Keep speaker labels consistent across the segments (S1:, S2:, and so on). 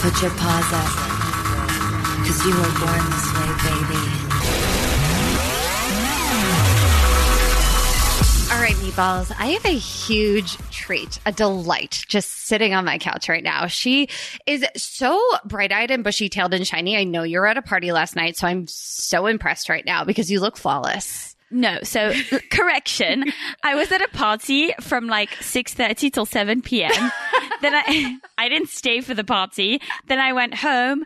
S1: Put your paws up. Cause you were born this way, baby.
S2: All right, meatballs. I have a huge treat, a delight, just sitting on my couch right now. She is so bright eyed and bushy tailed and shiny. I know you were at a party last night, so I'm so impressed right now because you look flawless.
S3: No, so correction. I was at a party from like 6:30 till 7 p.m. then I I didn't stay for the party. Then I went home,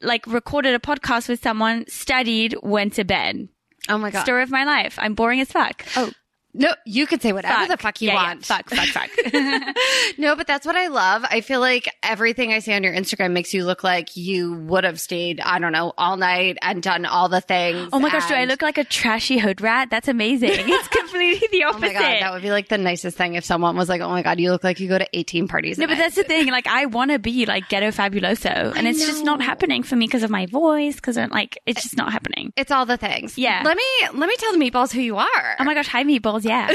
S3: like recorded a podcast with someone, studied, went to bed.
S2: Oh my God.
S3: Story of my life. I'm boring as fuck. Oh,
S2: No, you could say whatever the fuck you
S3: Yeah, yeah.
S2: want.
S3: Fuck, fuck, fuck.
S2: no, but that's what I love. I feel like everything I see on your Instagram makes you look like you would have stayed, I don't know, all night and done all the things.
S3: oh my gosh, do I look like a trashy hood rat? That's amazing. It's completely the
S2: Oh
S3: opposite.
S2: my god, that would be like the nicest thing if someone was like, "Oh my god, you look like you go to 18 parties."
S3: No, but
S2: night."
S3: that's the thing. Like, I want to be like ghetto fabuloso, and it's just not happening for me because of my voice. Because I'm like, it's eh, just not happening.
S2: it's all the things.
S3: Yeah.
S2: Let me let me tell the meatballs who you are.
S3: Oh my gosh, hi meatballs, yeah.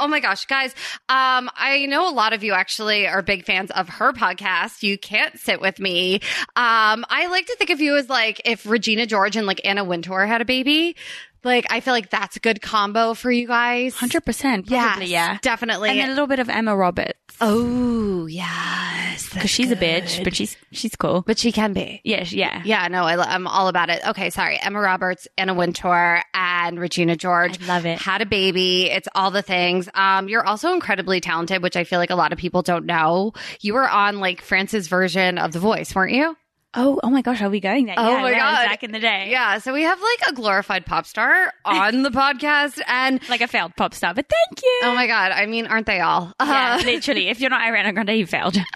S2: oh my gosh, guys. Um, I know a lot of you actually are big fans of her podcast. You can't sit with me. Um, I like to think of you as like if Regina George and like Anna Wintour had a baby. Like, I feel like that's a good combo for you guys.
S3: Hundred percent,
S2: Yeah.
S3: Yeah,
S2: definitely.
S3: and a little bit of Emma Roberts
S2: oh, yes.
S3: because she's a bitch, but she's she's cool.
S2: but she can be.
S3: Yeah, yeah,
S2: Yeah, no, I, I'm all about it. Okay, sorry. Emma Roberts, Anna Wintour, and Regina George.
S3: I love it.
S2: Had a baby. It's all the things. Um, you're also incredibly talented, which I feel like a lot of people don't know. You were on like France's version of The Voice, weren't you?
S3: Oh, oh my gosh, are we going there?
S2: Oh
S3: yeah,
S2: my God.
S3: back in the day,
S2: Yeah. So we have like a glorified pop star on the podcast, and
S3: like a failed pop star. But thank you.
S2: oh my god, I mean, aren't they all?
S3: yeah,
S2: Uh,
S3: literally. If you're not Ariana Grande, you failed.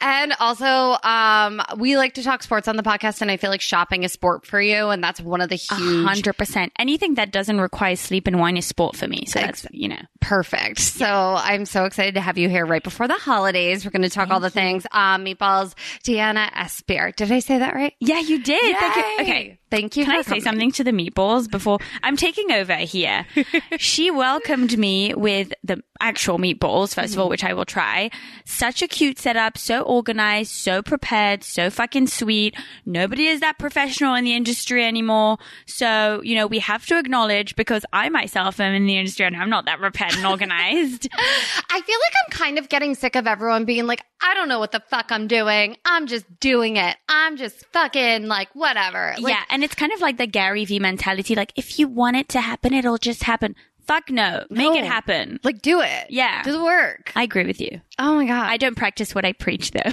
S2: And also, um, we like to talk sports on the podcast, and I feel like shopping is sport for you, and that's one of the huge
S3: Hundred percent. Anything that doesn't require sleep and wine is sport for me. So that's you know.
S2: Perfect. So I'm so excited to have you here right before the holidays. We're going to talk all the things. Um, meatballs, Deanna Esper. Did I say that right?
S3: Yeah, you did. Thank you. Okay.
S2: Thank you.
S3: Can
S2: for
S3: I say
S2: coming.
S3: something to the meatballs before I'm taking over here? she welcomed me with the actual meatballs, 1st of all, mm-hmm. which I will try. Such a cute setup, so organized, so prepared, so fucking sweet. Nobody is that professional in the industry anymore. So, you know, we have to acknowledge because I myself am in the industry and I'm not that prepared and organized.
S2: I feel like I'm kind of getting sick of everyone being like, I don't know what the fuck I'm doing. I'm just doing it. I'm just fucking like whatever. Like,
S3: yeah. And it's kind of like the Gary Vee mentality. Like, if you want it to happen, it'll just happen. Fuck no. Make it happen.
S2: Like do it.
S3: Yeah.
S2: Do the work.
S3: I agree with you.
S2: Oh my God.
S3: I don't practice what I preach though.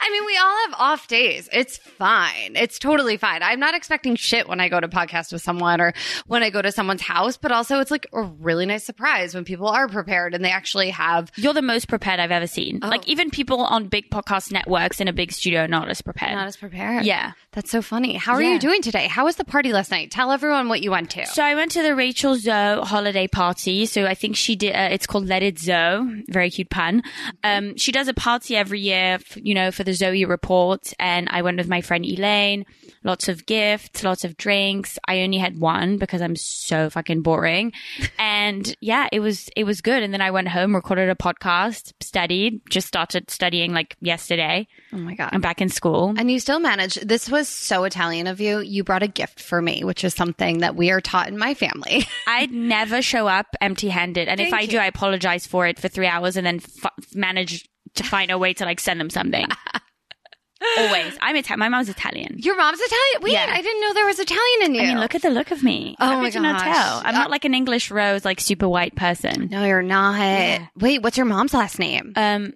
S2: I mean, we all have off days. It's fine. It's totally fine. I'm not expecting shit when I go to podcast with someone or when I go to someone's house, but also it's like a really nice surprise when people are prepared and they actually have.
S3: You're the most prepared I've ever seen.
S2: Oh.
S3: Like even people on big podcast networks in a big studio are not as prepared.
S2: Not as prepared.
S3: Yeah.
S2: That's so funny. How are
S3: Yeah.
S2: you doing today? How was the party last night? Tell everyone what you went to.
S3: so I went to the Rachel Zoe holiday party. So I think she did. Uh, it's called Let It Zoe. Very cute pun. Um, she does a party every year, f- you know, for the Zoe report. And I went with my friend Elaine. Lots of gifts, lots of drinks. I only had one because I'm so fucking boring. and yeah, it was it was good. And then I went home, recorded a podcast, studied. Just started studying like yesterday.
S2: oh my God.
S3: I'm back in school.
S2: And you still managed. This was so Italian of you. You brought a gift for me, which is something that we are taught in my family.
S3: I'd never show up empty handed. And if
S2: Thank
S3: I do. I apologize for it for three hours and then f- manage to find a way to like send them something. Always. I'm Italian. My mom's Italian.
S2: Your mom's Italian? Wait,
S3: Yeah.
S2: I didn't know there was Italian in you.
S3: I mean, look at the look of me.
S2: Oh
S3: How
S2: my
S3: could
S2: gosh.
S3: tell? I'm
S2: Uh,
S3: not like an English rose, like super white person.
S2: no, you're not. Wait, what's your mom's last name?
S3: Um,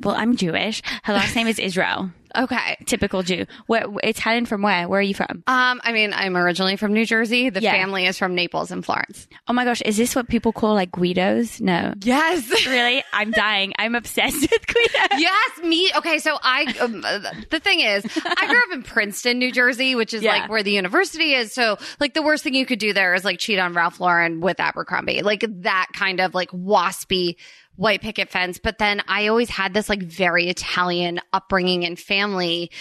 S3: well, I'm Jewish. Her last name is Israel.
S2: Okay.
S3: Typical Jew. Where, Italian from where? Where are you from?
S2: Um, I mean, I'm originally from New Jersey. The
S3: Yeah.
S2: family is from Naples and Florence.
S3: Oh my gosh, is this what people call like Guidos? No.
S2: Yes.
S3: Really? I'm dying. I'm obsessed with Guidos.
S2: yes, me. Okay, so I, um, the thing is, I grew up in Princeton, New Jersey, which is
S3: Yeah.
S2: like where the university is. So, like, the worst thing you could do there is like cheat on Ralph Lauren with Abercrombie, like that kind of like waspy white picket fence. But then I always had this like very Italian upbringing and family.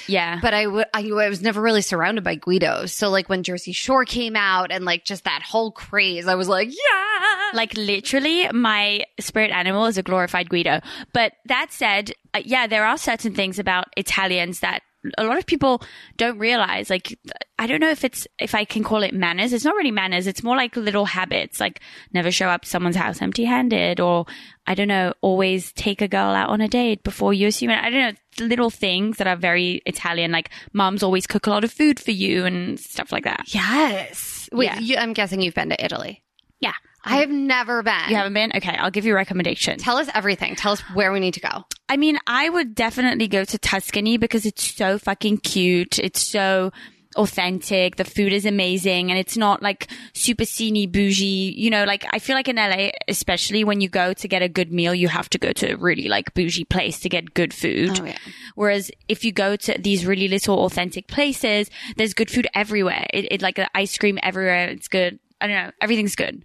S3: Yeah.
S2: But I w- I, I was never really surrounded by Guidos. So like when Jersey Shore came out and like just that whole craze, I was like, yeah.
S3: Like literally, my spirit animal is a glorified Guido. But that said, uh, yeah, there are certain things about Italians that a lot of people don't realize. Like, I don't know if it's if I can call it manners. It's not really manners. It's more like little habits, like never show up to someone's house empty-handed, or I don't know, always take a girl out on a date before you assume it. I don't know, little things that are very Italian. Like, moms always cook a lot of food for you and stuff like that.
S2: Yes. Wait,
S3: Yeah.
S2: you, I'm guessing you've been to Italy.
S3: Yeah.
S2: I have never been.
S3: You haven't been? Okay, I'll give you recommendations.
S2: Tell us everything. Tell us where we need to go.
S3: I mean, I would definitely go to Tuscany because it's so fucking cute. It's so authentic. The food is amazing and it's not like super sceney bougie. You know, like I feel like in LA, especially when you go to get a good meal, you have to go to a really like bougie place to get good food.
S2: Oh, yeah.
S3: Whereas if you go to these really little authentic places, there's good food everywhere. It, it like the ice cream everywhere. It's good. I don't know. Everything's good.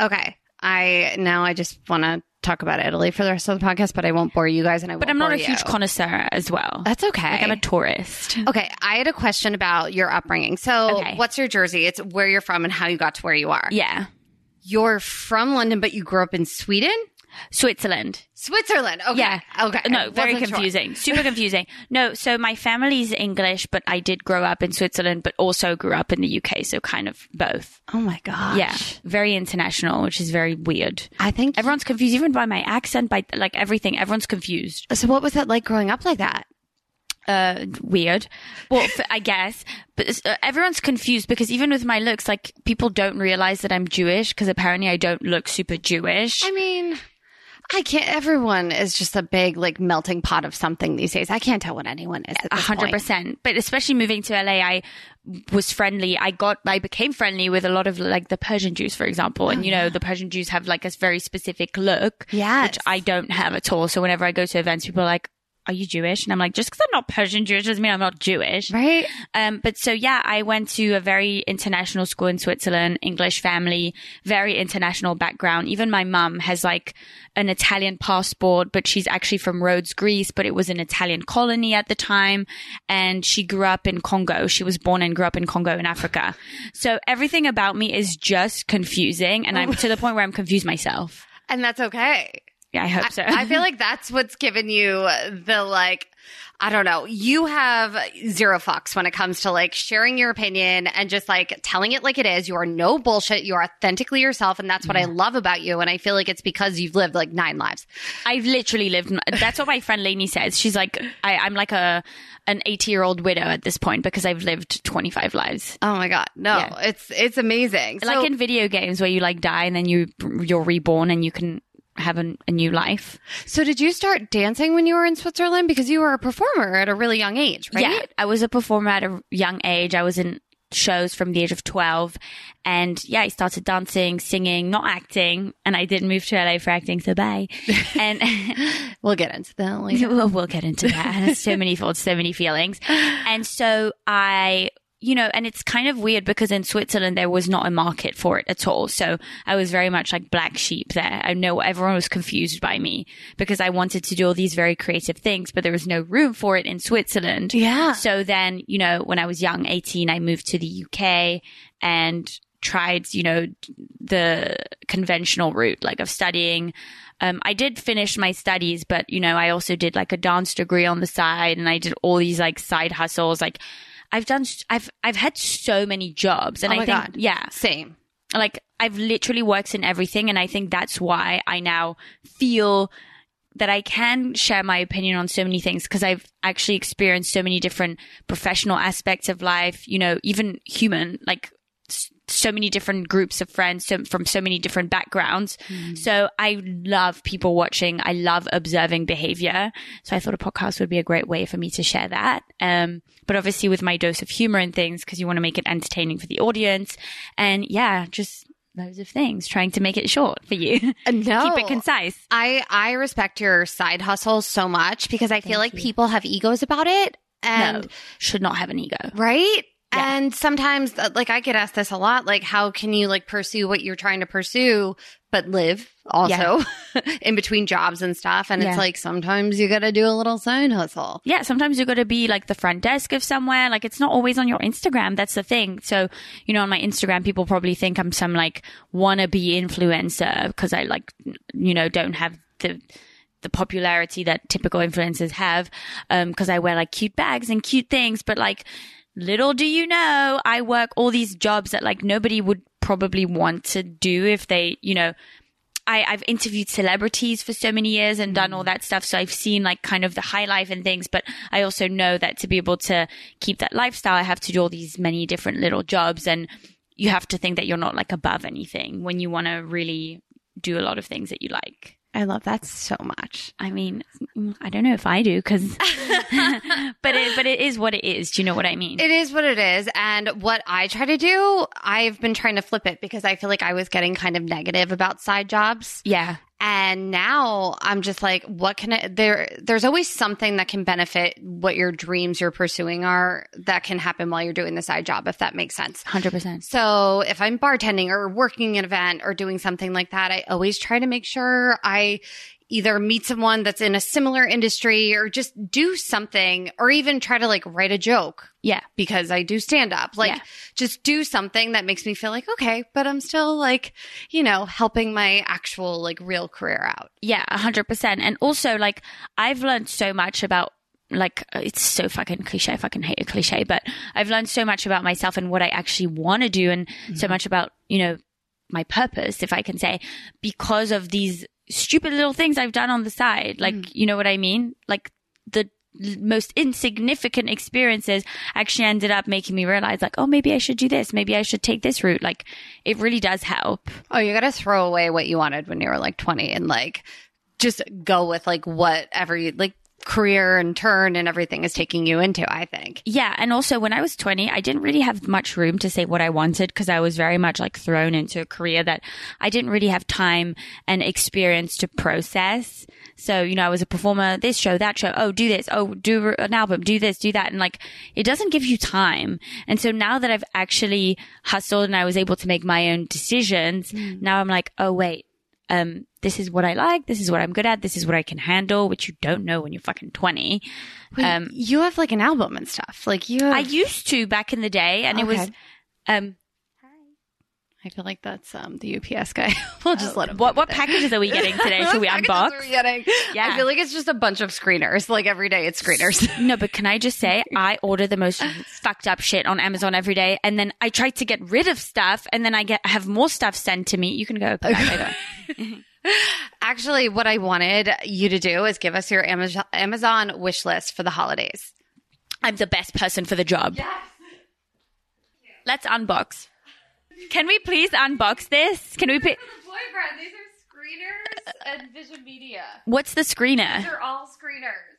S2: Okay. I now I just want to talk about Italy for the rest of the podcast, but I won't bore you guys, and I.
S3: But I'm not a huge connoisseur as well.
S2: That's okay.
S3: Like I'm a tourist.
S2: okay. I had a question about your upbringing. So,
S3: Okay.
S2: what's your Jersey? It's where you're from and how you got to where you are.
S3: Yeah.
S2: You're from London, but you grew up in Sweden,
S3: Switzerland.
S2: Switzerland. Okay.
S3: Yeah.
S2: Okay.
S3: No, very
S2: wasn't sure.
S3: confusing. Super confusing. No, so my family's English, but I did grow up in Switzerland, but also grew up in the UK. So kind of both.
S2: Oh my gosh.
S3: Yeah. Very international, which is very weird.
S2: I think.
S3: Everyone's confused, even by my accent, by like everything. Everyone's confused.
S2: so, what was that like growing up like that?
S3: Uh, weird. Well, f- I guess, but uh, everyone's confused because even with my looks, like people don't realize that I'm Jewish because apparently I don't look super Jewish.
S2: I mean, I can't. Everyone is just a big like melting pot of something these days. I can't tell what anyone is.
S3: A hundred percent. But especially moving to LA, I was friendly. I got, I became friendly with a lot of like the Persian Jews, for example. And you know, the Persian Jews have like a very specific look,
S2: Yes.
S3: which I don't have at all. So whenever I go to events, people are like, are you Jewish? And I'm like, just because I'm not Persian Jewish doesn't mean I'm not Jewish.
S2: Right.
S3: Um, but so yeah, I went to a very international school in Switzerland, English family, very international background. Even my mum has like an Italian passport, but she's actually from Rhodes, Greece, but it was an Italian colony at the time. And she grew up in Congo. She was born and grew up in Congo in Africa. So everything about me is just confusing. And I'm to the point where I'm confused myself.
S2: And that's okay.
S3: Yeah, I hope so.
S2: I feel like that's what's given you the like, I don't know. You have zero fucks when it comes to like sharing your opinion and just like telling it like it is. You are no bullshit. You are authentically yourself. And that's what I mm. love about you. And I feel like it's because you've lived like nine lives.
S3: I've literally lived. That's what my friend Lainey says. She's like, I, I'm like a an 80 year old widow at this point because I've lived 25 lives.
S2: Oh my God. No,
S3: Yeah.
S2: it's, it's amazing. So-
S3: like in video games where you like die and then you you're reborn and you can have an, a new life.
S2: So did you start dancing when you were in Switzerland? Because you were a performer at a really young age, right?
S3: Yeah, I was a performer at a young age. I was in shows from the age of 12 and yeah i started dancing singing not acting and i didn't move to la for acting so bye and
S2: We'll get into that later.
S3: we'll, we'll get into that. so many thoughts, so many feelings. And so I, you know, and it's kind of weird because in Switzerland there was not a market for it at all. So I was very much like black sheep there. I know everyone was confused by me because I wanted to do all these very creative things, but there was no room for it in Switzerland.
S2: Yeah.
S3: So then, you know, when I was young, 18, I moved to the UK and tried, you know, the conventional route, like of studying. Um, I did finish my studies, but, you know, I also did like a dance degree on the side and I did all these like side hustles. Like I've done, I've, I've had so many jobs and
S2: Oh
S3: I think,
S2: God.
S3: yeah,
S2: Same.
S3: like I've literally worked in everything. And I think that's why I now feel that I can share my opinion on so many things because I've actually experienced so many different professional aspects of life, you know, even human, like so many different groups of friends so, from so many different backgrounds. So I love people watching. I love observing behavior. So I thought a podcast would be a great way for me to share that. Um, but obviously with my dose of humor and things, because you want to make it entertaining for the audience. And yeah, just loads of things, trying to make it short for you.
S2: No.
S3: Keep it concise.
S2: I I respect your side hustle so much because I feel like people have egos about it and
S3: no, should not have an ego.
S2: right?
S3: Yeah.
S2: And sometimes uh, like I get asked this a lot like how can you like pursue what you're trying to pursue but live also in between jobs and stuff. And
S3: Yeah.
S2: it's like sometimes you got to do a little side hustle.
S3: Yeah, sometimes you got to be like the front desk of somewhere. Like it's not always on your Instagram. That's the thing. So, you know, on my Instagram, people probably think I'm some like wannabe influencer because I like, you know, don't have the, the popularity that typical influencers have. Um, cause I wear like cute bags and cute things, but like little do you know, I work all these jobs that like nobody would probably want to do if they, you know, I, I've interviewed celebrities for so many years and done all mm. that stuff. So I've seen like kind of the high life and things, but I also know that to be able to keep that lifestyle, I have to do all these many different little jobs and you have to think that you're not like above anything when you want to really do a lot of things that you like.
S2: I love that so much.
S3: I mean, I don't know if I do because, but it, but it is what it is. Do you know what I mean?
S2: It is what it is. And what I try to do, I've been trying to flip it because I feel like I was getting kind of negative about side jobs.
S3: yeah.
S2: And now I'm just like, what can I, there, there's always something that can benefit what your dreams you're pursuing are that can happen while you're doing the side job, if that makes sense.
S3: Hundred percent.
S2: So if I'm bartending or working an event or doing something like that, I always try to make sure I either meet someone that's in a similar industry or just do something or even try to like write a joke
S3: Yeah.
S2: because I do stand up. Like
S3: Yeah.
S2: just do something that makes me feel like, okay, but I'm still like, you know, helping my actual like real career out.
S3: Yeah, a hundred percent. And also, like, I've learned so much about, like, it's so fucking cliche. I fucking hate a cliche, but I've learned so much about myself and what I actually want to do, and so mm-hmm. much about, you know, my purpose, if I can say, because of these stupid little things I've done on the side. Like, mm. you know what I mean? Like the most insignificant experiences actually ended up making me realize, like, oh, maybe I should do this. Maybe I should take this route. Like, it really does help.
S2: Oh, you got to throw away what you wanted when you were like 20 and like just go with like whatever you like career and turn and everything is taking you into, I think.
S3: Yeah. And also when I was 20, I didn't really have much room to say what I wanted because I was very much like thrown into a career that I didn't really have time and experience to process. So, you know, I was a performer, this show, that show. Oh, do this. Oh, do an album, do this, do that. And like, it doesn't give you time. And so now that I've actually hustled and I was able to make my own decisions, mm. now I'm like, oh, wait. Um, this is what I like. This is what I'm good at. This is what I can handle, which you don't know when you're fucking 20.
S2: Um, you have like an album and stuff. Like you, have,
S3: I used to back in the day, and it was um.
S2: I feel like that's um the UPS guy. we'll just let him.
S3: What what packages are we getting today? Should we unbox?
S2: are we getting?
S3: Yeah.
S2: I feel like it's just a bunch of screeners. Like every day it's screeners.
S3: No, but can I just say I order the most fucked up shit on Amazon every day, and then I try to get rid of stuff, and then I get have more stuff sent to me. You can go later.
S2: Actually, what I wanted you to do is give us your Amazon Amazon wish list for the holidays.
S3: I'm the best person for the job. Yes. Let's unbox. Can we please unbox this? Can we pick?
S2: boyfriend, these are screeners uh, and Vision Media.
S3: What's the screener?
S2: They're all screeners.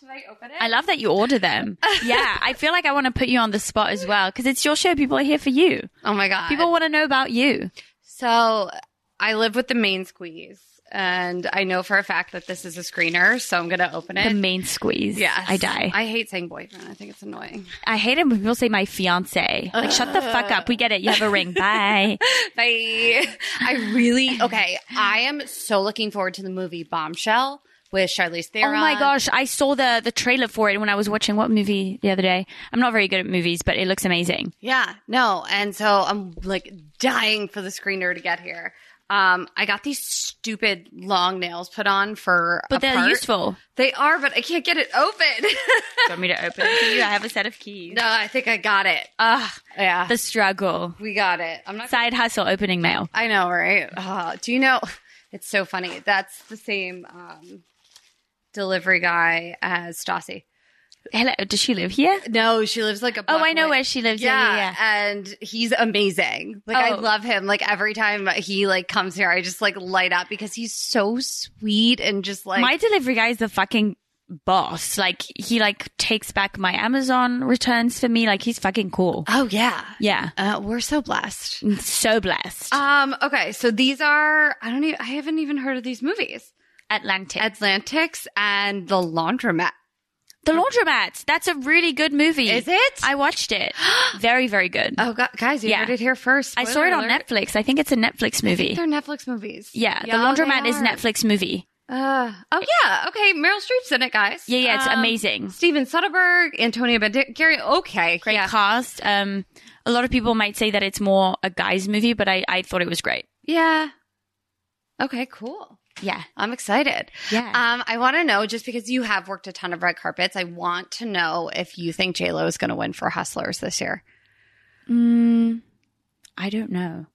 S2: Should I open it?
S3: I love that you order them. yeah, I feel like I want to put you on the spot as well because it's your show. People are here for you.
S2: oh my god.
S3: People want to know about you.
S2: So I live with the main squeeze, and I know for a fact that this is a screener, so I'm gonna open it.
S3: The main squeeze.
S2: Yes.
S3: I die.
S2: I hate saying boyfriend. I think it's annoying.
S3: I hate it when people say my fiance. Like, shut the fuck up. We get it. You have a ring. Bye.
S2: Bye. I really okay. I am so looking forward to the movie Bombshell with Charlize Theron.
S3: oh my gosh. I saw the, the trailer for it when I was watching what movie the other day. I'm not very good at movies, but it looks amazing.
S2: Yeah, no, and so I'm like dying for the screener to get here. Um, I got these stupid long nails put on for,
S3: But they're
S2: part.
S3: useful.
S2: They are, but I can't get it open.
S3: Want me to open it for you? I have a set of keys.
S2: no, I think I got it.
S3: Ugh,
S2: Yeah,
S3: the struggle.
S2: we got it. I'm not.
S3: Side hustle opening mail.
S2: I know, right? Uh, do you know? It's so funny. That's the same um, delivery guy as Stassi.
S3: Hello. Does she live here?
S2: No, she lives like a.
S3: Oh, I know
S2: away.
S3: where she lives. Yeah,
S2: Yeah,
S3: yeah,
S2: and he's amazing. Like I
S3: Oh.
S2: love him. Like every time he like comes here, I just like light up because he's so sweet and just like
S3: my delivery guy is the fucking boss. Like he like takes back my Amazon returns for me. Like he's fucking cool.
S2: Oh yeah,
S3: Yeah.
S2: uh, we're so blessed.
S3: So blessed.
S2: Um. Okay, so these are I don't even I haven't even heard of these movies.
S3: Atlantic.
S2: Atlantics and The Laundromat.
S3: The Laundromat. That's a really good movie.
S2: Is it?
S3: I watched it. very, very good.
S2: Oh, gu- guys, you
S3: Yeah.
S2: heard it here first.
S3: I saw it on
S2: alert.
S3: Netflix. I think it's a Netflix movie.
S2: They're Netflix movies.
S3: Yeah, The Laundromat is. Netflix movie.
S2: Uh, oh yeah, okay. Meryl Streep's in it, guys.
S3: Yeah, yeah, it's
S2: Um,
S3: amazing.
S2: Steven Soderbergh, Antonio Banderas, Gary. Okay,
S3: Great
S2: yeah.
S3: cast. Um, a lot of people might say that it's more a guy's movie, but I, I thought it was great.
S2: yeah. Okay, cool.
S3: Yeah.
S2: I'm excited.
S3: Yeah.
S2: Um, I want to know just because you have worked a ton of red carpets. I want to know if you think J Lo is going to win for Hustlers this year.
S3: Mm, I don't know.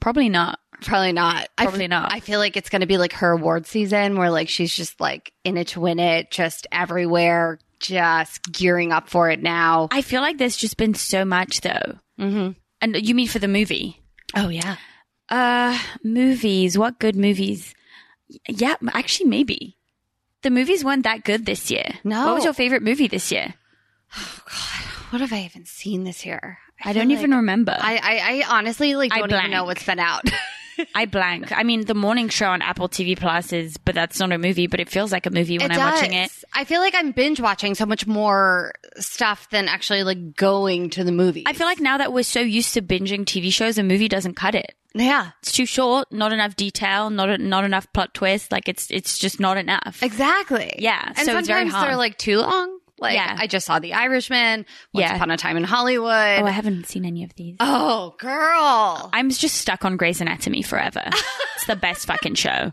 S3: Probably not.
S2: Probably not. I f-
S3: Probably not.
S2: I feel like it's going to be like her award season where like she's just like in it to win it, just everywhere, just gearing up for it now.
S3: I feel like there's just been so much though.
S2: Mm-hmm.
S3: And you mean for the movie?
S2: Oh yeah.
S3: Uh, movies. What good movies? Yeah, actually, maybe. The movies weren't that good this year.
S2: No.
S3: What was your favorite movie this year? Oh, God.
S2: What have I even seen this year?
S3: I,
S2: feel
S3: don't even remember.
S2: I, I, I honestly like
S3: I
S2: don't even know what's been out.
S3: I blank. I mean, the morning show on Apple TV Plus is, but that's not a movie, but it feels like a movie when
S2: It
S3: I'm watching it.
S2: I feel like I'm binge watching so much more stuff than actually like going to the movie.
S3: I feel like now that we're so used to binging TV shows, a movie doesn't cut it.
S2: yeah,
S3: It's too short, not enough detail, not not enough plot twist. Like it's it's just not enough.
S2: exactly.
S3: Yeah,
S2: and
S3: so
S2: sometimes
S3: it's very hard.
S2: they're like too long. Like
S3: Yeah.
S2: I just saw The Irishman, Once
S3: Yeah.
S2: Upon a Time in Hollywood.
S3: Oh, I haven't seen any of these.
S2: Oh, girl.
S3: I'm just stuck on Grey's Anatomy forever. it's the best fucking show.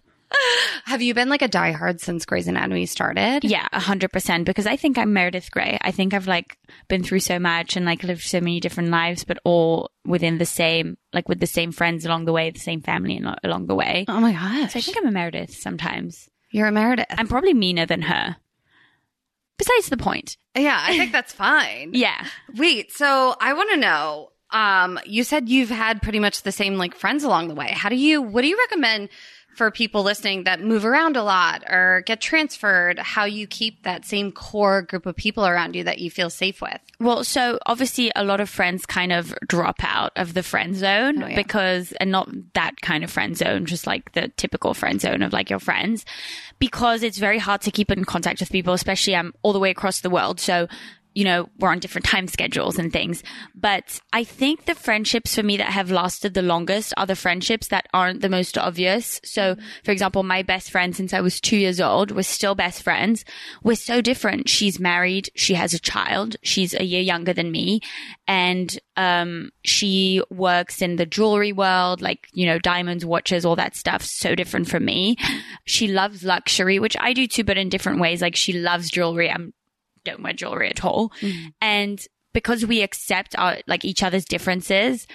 S2: Have you been like a diehard since Grey's Anatomy started?
S3: Yeah, a hundred percent. Because I think I'm Meredith Grey. I think I've like been through so much and like lived so many different lives, but all within the same, like with the same friends along the way, the same family uh, along the way.
S2: Oh my gosh.
S3: So I think I'm a Meredith sometimes.
S2: You're a Meredith.
S3: I'm probably meaner than her. Besides the point.
S2: yeah, I think that's fine.
S3: Yeah.
S2: Wait, so I want to know. Um, you said you've had pretty much the same like friends along the way. How do you? What do you recommend for people listening that move around a lot or get transferred? How you keep that same core group of people around you that you feel safe with?
S3: Well, so obviously a lot of friends kind of drop out of the friend zone
S2: Oh, yeah.
S3: because, and not that kind of friend zone, just like the typical friend zone of like your friends, because it's very hard to keep in contact with people, especially I'm all the way across the world. So, you know, we're on different time schedules and things. But I think the friendships for me that have lasted the longest are the friendships that aren't the most obvious. So, for example, my best friend since I was two years old, we're still best friends. We're so different. She's married. She has a child. She's a year younger than me. And, um, she works in the jewelry world, like, you know, diamonds, watches, all that stuff. So different from me. She loves luxury, which I do too, but in different ways. Like she loves jewelry. I'm don't wear jewelry at all. Mm. And because we accept our, like each other's differences,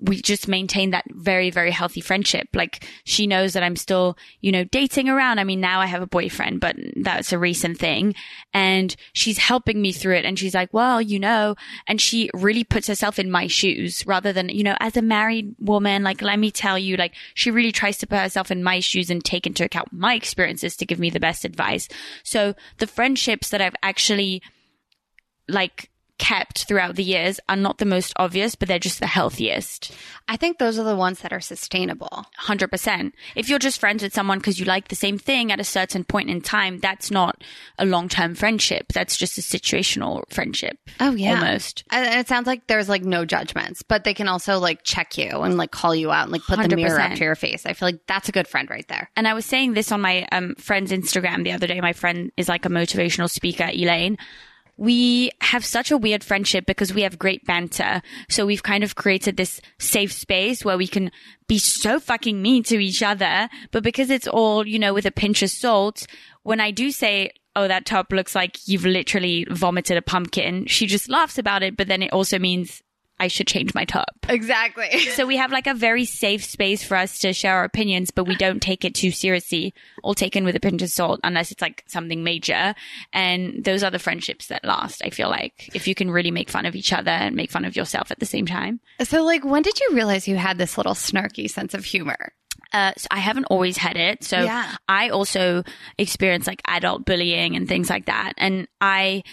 S3: we just maintain that very, very healthy friendship. Like she knows that I'm still, you know, dating around. I mean, now I have a boyfriend, but that's a recent thing. And she's helping me through it. And she's like, well, you know, and she really puts herself in my shoes rather than, you know, as a married woman, like, let me tell you, like, she really tries to put herself in my shoes and take into account my experiences to give me the best advice. So the friendships that I've actually, like, kept throughout the years are not the most obvious, but they're just the healthiest.
S2: I think those are the ones that are sustainable.
S3: 100%. If you're just friends with someone because you like the same thing at a certain point in time, that's not a long-term friendship. That's just a situational friendship.
S2: Oh yeah,
S3: Almost.
S2: And it sounds like there's like no judgments, but they can also like check you and like call you out and like put the mirror up to your face. I feel like that's a good friend right there.
S3: And I was saying this on my um, friend's Instagram the other day. My friend is like a motivational speaker, Elaine. We have such a weird friendship because we have great banter. So we've kind of created this safe space where we can be so fucking mean to each other. But because it's all, you know, with a pinch of salt, when I do say, Oh, that top looks like you've literally vomited a pumpkin, she just laughs about it. But then it also means I should change my top.
S2: Exactly.
S3: So we have like a very safe space for us to share our opinions, but we don't take it too seriously or taken with a pinch of salt unless it's like something major. And those are the friendships that last, I feel like, if you can really make fun of each other and make fun of yourself at the same time.
S2: So like, when did you realize you had this little snarky sense of humor?
S3: Uh, so I haven't always had it. So
S2: Yeah.
S3: I also experience like adult bullying and things like that. And I,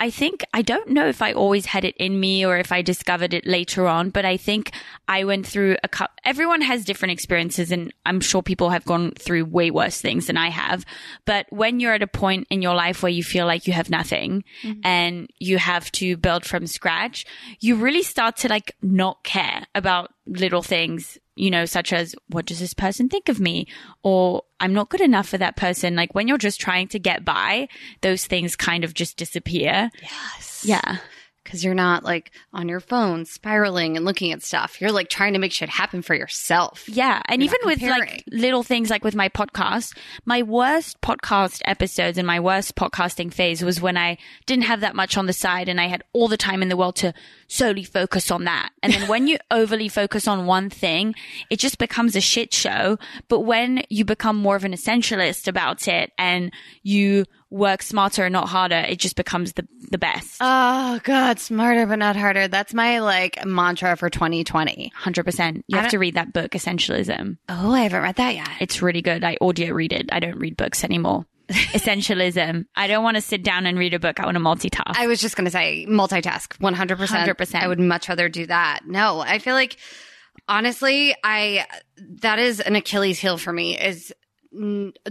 S3: I think, I don't know if I always had it in me or if I discovered it later on, but I think I went through a couple, everyone has different experiences and I'm sure people have gone through way worse things than I have. But when you're at a point in your life where you feel like you have nothing mm-hmm. and you have to build from scratch, you really start to like not care about little things you know, such as what does this person think of me? Or I'm not good enough for that person. Like when you're just trying to get by, those things kind of just disappear.
S2: Yes.
S3: Yeah.
S2: Because you're not like on your phone spiraling and looking at stuff. You're like trying to make shit happen for yourself.
S3: Yeah. And
S2: You're
S3: even with like little things like with my podcast, my worst podcast episodes and my worst podcasting phase was when I didn't have that much on the side and I had all the time in the world to solely focus on that. And then when you overly focus on one thing, it just becomes a shit show. But when you become more of an essentialist about it and you work smarter and not harder, it just becomes the, the best.
S2: Oh God, smarter but not harder. That's my like mantra for 2020.
S3: 100%. You have to read that book, Essentialism.
S2: Oh, I haven't read that yet.
S3: It's really good. I audio read it. I don't read books anymore. Essentialism. I don't want to sit down and read a book. I want to multitask.
S2: I was just going to say multitask 100%.
S3: 100%.
S2: I would much rather do that. No, I feel like honestly, I, that is an Achilles heel for me is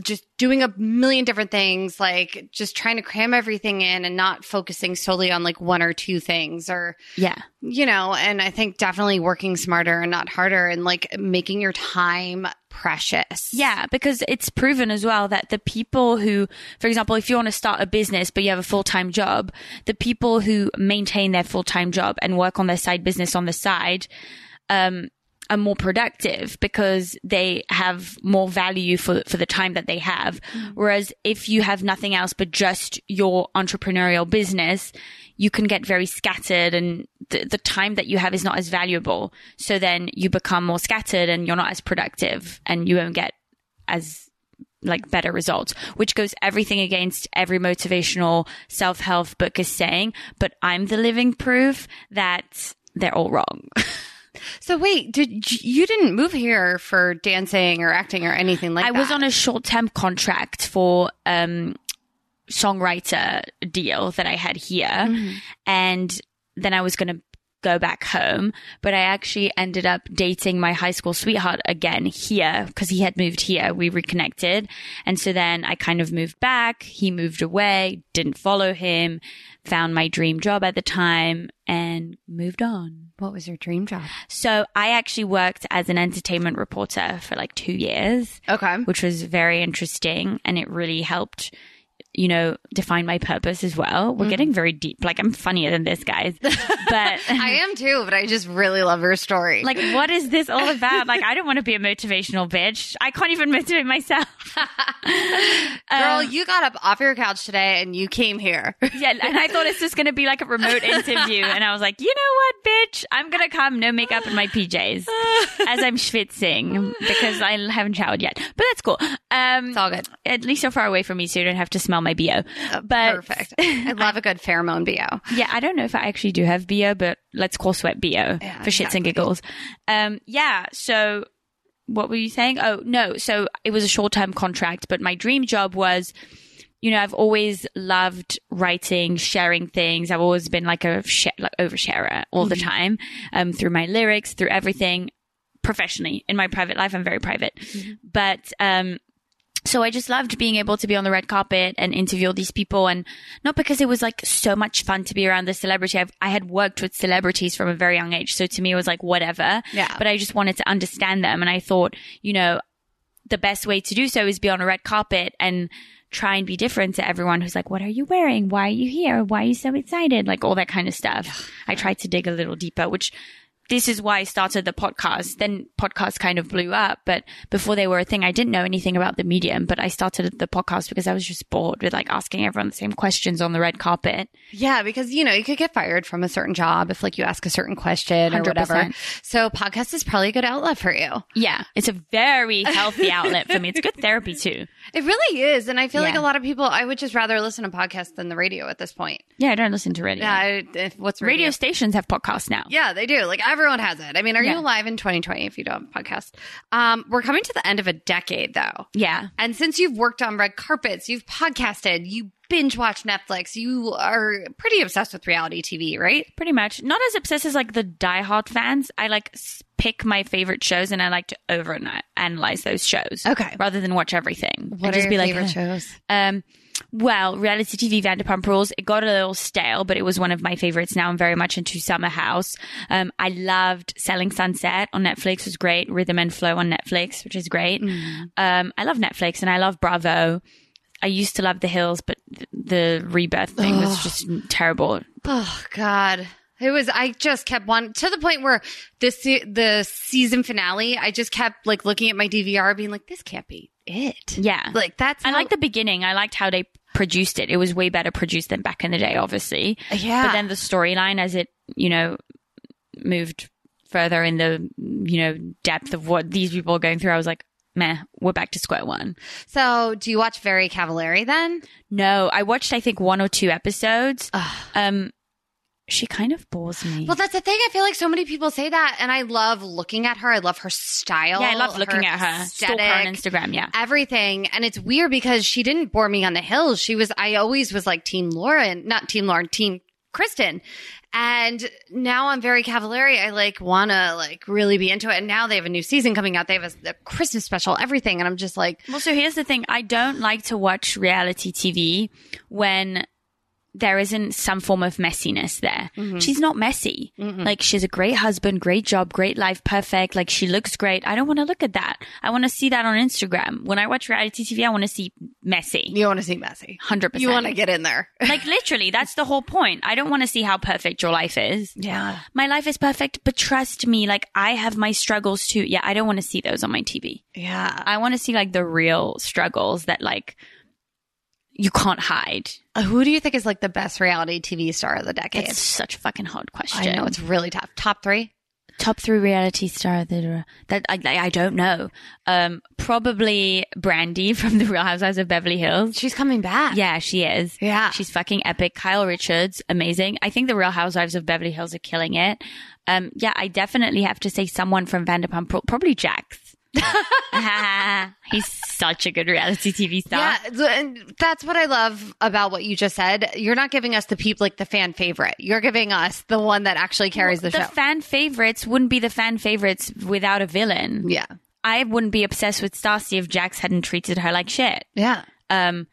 S2: just doing a million different things, like just trying to cram everything in and not focusing solely on like one or two things or,
S3: yeah.
S2: you know, and I think definitely working smarter and not harder and like making your time precious.
S3: Yeah, because it's proven as well that the people who, for example, if you want to start a business but you have a full time job, the people who maintain their full time job and work on their side business on the side, um, are more productive because they have more value for, for the time that they have. Whereas if you have nothing else but just your entrepreneurial business, you can get very scattered and the, the time that you have is not as valuable. So then you become more scattered and you're not as productive and you won't get as like better results, which goes everything against every motivational self help book is saying. But I'm the living proof that they're all wrong.
S2: So wait, did you didn't move here for dancing or acting or anything like
S3: I
S2: that?
S3: I was on a short term contract for um songwriter deal that I had here and then I was going to go back home, but I actually ended up dating my high school sweetheart again here because he had moved here. We reconnected. And so then I kind of moved back. He moved away, didn't follow him, found my dream job at the time and moved on.
S2: What was your dream job?
S3: So I actually worked as an entertainment reporter for like two years
S2: Okay.
S3: which was very interesting and it really helped you know define my purpose as well we're mm-hmm. getting very deep like i'm funnier than this guys but
S2: I am too, but I just really love her story.
S3: like what is this all about like i don't want to be a motivational bitch i can't even motivate myself
S2: Girl, you got up off your couch today and you came here.
S3: yeah and i thought it's just going to be like a remote interview and i was like you know what bitch i'm going to come no makeup in my pjs as i'm schwitzing because i haven't showered yet but that's cool um
S2: It's all good.
S3: at least you're far away from me so you don't have to smell my bo but
S2: Perfect. I love a good pheromone BO.
S3: Yeah, I don't know if I actually do have BO, but let's call sweat BO
S2: Yeah,
S3: for shits
S2: exactly.
S3: and giggles. Um, yeah. So what were you saying? Oh, no. So it was a short term contract, but my dream job was, you know, I've always loved writing, sharing things. I've always been like a sh- like oversharer all the time, um, through my lyrics, through everything professionally. In my private life, I'm very private, but, um, so I just loved being able to be on the red carpet and interview all these people and not because it was like so much fun to be around the celebrity. I've, I had worked with celebrities from a very young age. So to me, it was like whatever.
S2: Yeah.
S3: But I just wanted to understand them. And I thought, you know, the best way to do so is be on a red carpet and try and be different to everyone who's like, what are you wearing? Why are you here? Why are you so excited? Like all that kind of stuff. I tried to dig a little deeper, which this is why I started the podcast. Then podcasts kind of blew up, but before they were a thing, I didn't know anything about the medium, but I started the podcast because I was just bored with like asking everyone the same questions on the red carpet.
S2: Yeah, because you know, you could get fired from a certain job if like you ask a certain question or
S3: 100%.
S2: whatever. So podcast is probably a good outlet for you.
S3: Yeah. It's a very healthy outlet for me. It's good therapy too.
S2: It really is. And I feel like a lot of people I would just rather listen to podcasts than the radio at this point.
S3: Yeah. I don't listen to radio.
S2: Yeah, I, if, what's radio?
S3: radio stations have podcasts now.
S2: Yeah, they do. Like everyone has it. I mean, are
S3: Yeah.
S2: you alive in 2020 if you don't have a podcast? Um, we're coming to the end of a decade though.
S3: Yeah.
S2: And since you've worked on red carpets, you've podcasted, you binge watch Netflix. You are pretty obsessed with reality TV, right?
S3: Pretty much. Not as obsessed as like the diehard fans. I like pick my favorite shows and I like to over analyze those shows.
S2: Okay.
S3: Rather than watch everything.
S2: What
S3: just
S2: are
S3: be
S2: your
S3: like,
S2: favorite
S3: "Ugh."
S2: shows?
S3: Um, well, reality TV Vanderpump Rules, it got a little stale, but it was one of my favorites. Now I'm very much into Summer House. Um, I loved Selling Sunset on Netflix was great. Rhythm and Flow on Netflix, which is great. Um, I love Netflix and I love Bravo. I used to love The Hills, but th- the rebirth thing was just terrible.
S2: Oh God. It was. I just kept one to the point where this the season finale. I just kept like looking at my DVR, being like, "This can't be it."
S3: Yeah.
S2: like that's.
S3: I
S2: how-
S3: like the beginning. I liked how they produced it. It was way better produced than back in the day, obviously.
S2: Yeah.
S3: But then the storyline, as it, you know, moved further in the, you know, depth of what these people are going through, I was like, meh, we're back to square one.
S2: So, do you watch Very Cavallari then?
S3: No, I watched, I think, one or two episodes. Um, she kind of bores me.
S2: Well, that's the thing. I feel like so many people say that, and I love looking at her. I love her style.
S3: yeah, I love looking at her. Stalk her on Instagram, yeah.
S2: Everything, and it's weird because she didn't bore me on the hills. She was. I always was like Team Lauren, not Team Lauren, Team Kristin. And now I'm very Cavallari. I like want to like really be into it. And now they have a new season coming out. They have a, a Christmas special, everything. And I'm just like,
S3: Well, so here's the thing. I don't like to watch reality TV when there isn't some form of messiness there. Mm-hmm. She's not messy. Like she's a great husband, great job, great life, perfect. Like she looks great. I don't want to look at that. I want to see that on Instagram. When I watch reality TV, I want to see messy.
S2: you want to see messy.
S3: 100%.
S2: You want to get in there.
S3: like literally, that's the whole point. I don't want to see how perfect your life is.
S2: Yeah.
S3: My life is perfect, but trust me, like I have my struggles too. Yeah, I don't want to see those on my TV.
S2: Yeah.
S3: I want to see like the real struggles that like you can't hide.
S2: Uh, Who do you think is like the best reality TV star of the decade?
S3: It's such a fucking hard question.
S2: I know it's really tough. Top three.
S3: top three reality star that that I, I I don't know. Um, probably Brandi from the Real Housewives of Beverly Hills.
S2: She's coming back.
S3: Yeah, she is.
S2: Yeah.
S3: she's fucking epic. Kyle Richards, amazing. I think the Real Housewives of Beverly Hills are killing it. Um, yeah, I definitely have to say someone from Vanderpump, probably Jax. He's such a good reality TV star.
S2: Yeah, and that's what I love about what you just said. You're not giving us the peep like the fan favorite. You're giving us the one that actually carries the,
S3: the
S2: show.
S3: fan favorites wouldn't be the fan favorites without a villain.
S2: yeah,
S3: I wouldn't be obsessed with Stassi if Jax hadn't treated her like shit.
S2: yeah,
S3: Um,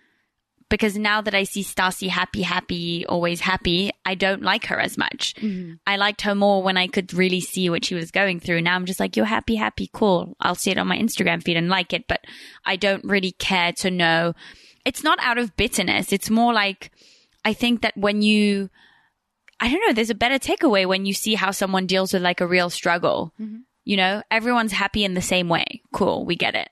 S3: because now that I see Stassi happy, happy, always happy, I don't like her as much. Mm-hmm. I liked her more when I could really see what she was going through. Now I'm just like, you're happy, happy, cool. I'll see it on my Instagram feed and like it, but I don't really care to know. It's not out of bitterness. It's more like, I think that when you, I don't know, there's a better takeaway when you see how someone deals with like a real struggle. Mm-hmm. You know, everyone's happy in the same way. Cool. We get it.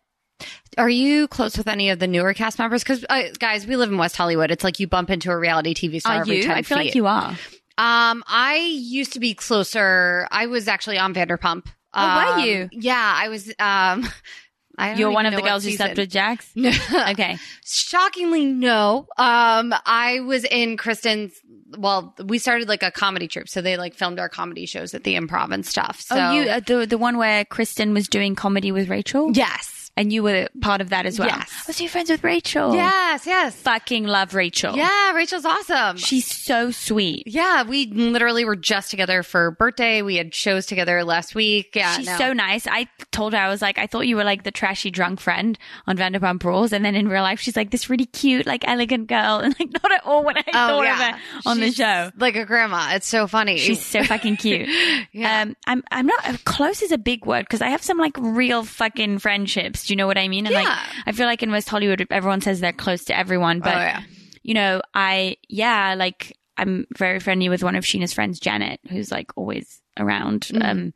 S2: Are you close with any of the newer cast members? Because uh, guys, we live in West Hollywood. It's like you bump into a reality TV star
S3: Are
S2: every
S3: you? I feel
S2: feet.
S3: like you are.
S2: Um, I used to be closer. I was actually on Vanderpump.
S3: Oh, were
S2: Um,
S3: you?
S2: Yeah, I was. Um,
S3: You're one of the girls who slept with Jax?
S2: No.
S3: Okay.
S2: Shockingly, no. Um, I was in Kristen's. Well, we started like a comedy troupe, so they like filmed our comedy shows at the Improv and stuff. So
S3: oh, you uh, the the one where Kristen was doing comedy with Rachel,
S2: yes,
S3: and you were part of that as well.
S2: Yes.
S3: So you're friends with Rachel?
S2: yes, yes.
S3: Fucking love Rachel.
S2: Yeah, Rachel's awesome.
S3: She's so sweet.
S2: yeah, we literally were just together for birthday. We had shows together last week. Yeah,
S3: She's
S2: no.
S3: so nice. I told her I was like, I thought you were like the trashy drunk friend on Vanderpump Rules, and then in real life, she's like this really cute, like elegant girl, and like not at all what I
S2: Oh,
S3: thought
S2: yeah.
S3: of her on
S2: She's
S3: the show.
S2: like a grandma. It's so funny.
S3: She's so fucking cute.
S2: Yeah.
S3: Um, I'm I'm not close is a big word because I have some like real fucking friendships. Do you know what I mean? And like I feel like in West Hollywood, everyone says they're close to everyone, but
S2: oh yeah.
S3: you know, I yeah, like I'm very friendly with one of Scheana's friends, Janet, who's like always around.
S2: Mm-hmm.
S3: Um,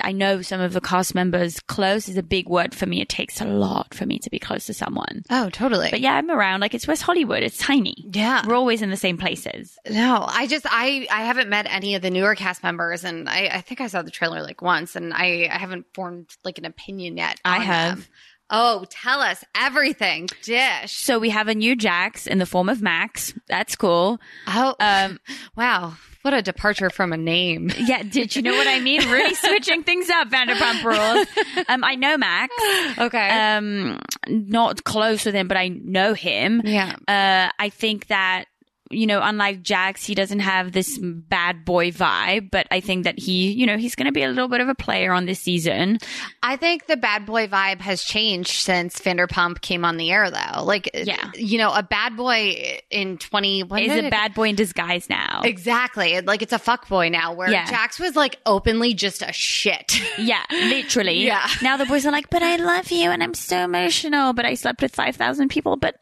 S3: I know some of the cast members. Close is a big word for me. It takes a lot for me to be close to someone.
S2: Oh, totally.
S3: But yeah, I'm around. Like it's West Hollywood. It's tiny.
S2: yeah.
S3: We're always in the same places.
S2: No, I just I I haven't met any of the newer cast members, and I I think I saw the trailer like once, and I I haven't formed like an opinion yet.
S3: I have.
S2: them. Oh, tell us everything. Dish.
S3: So we have a new Jax in the form of Max. That's cool.
S2: Oh,
S3: Um,
S2: wow. What a departure from a name.
S3: yeah, did you know what I mean? Really switching things up, Vanderpump Rules. Um, I know Max.
S2: Okay.
S3: Um, not close with him, but I know him.
S2: yeah.
S3: Uh, I think that, you know, unlike Jax, he doesn't have this bad boy vibe, but I think that he, you know, he's going to be a little bit of a player on this season.
S2: I think the bad boy vibe has changed since Vanderpump came on the air, though. Like,
S3: Yeah.
S2: you know, a bad boy in 20.
S3: is a
S2: it-
S3: bad boy in disguise now.
S2: Exactly. Like, it's a fuck boy now, where
S3: Yeah.
S2: Jax was like openly just a shit.
S3: Yeah, literally.
S2: Yeah.
S3: Now the boys are like, but I love you and I'm so emotional, but I slept with 5,000 people, but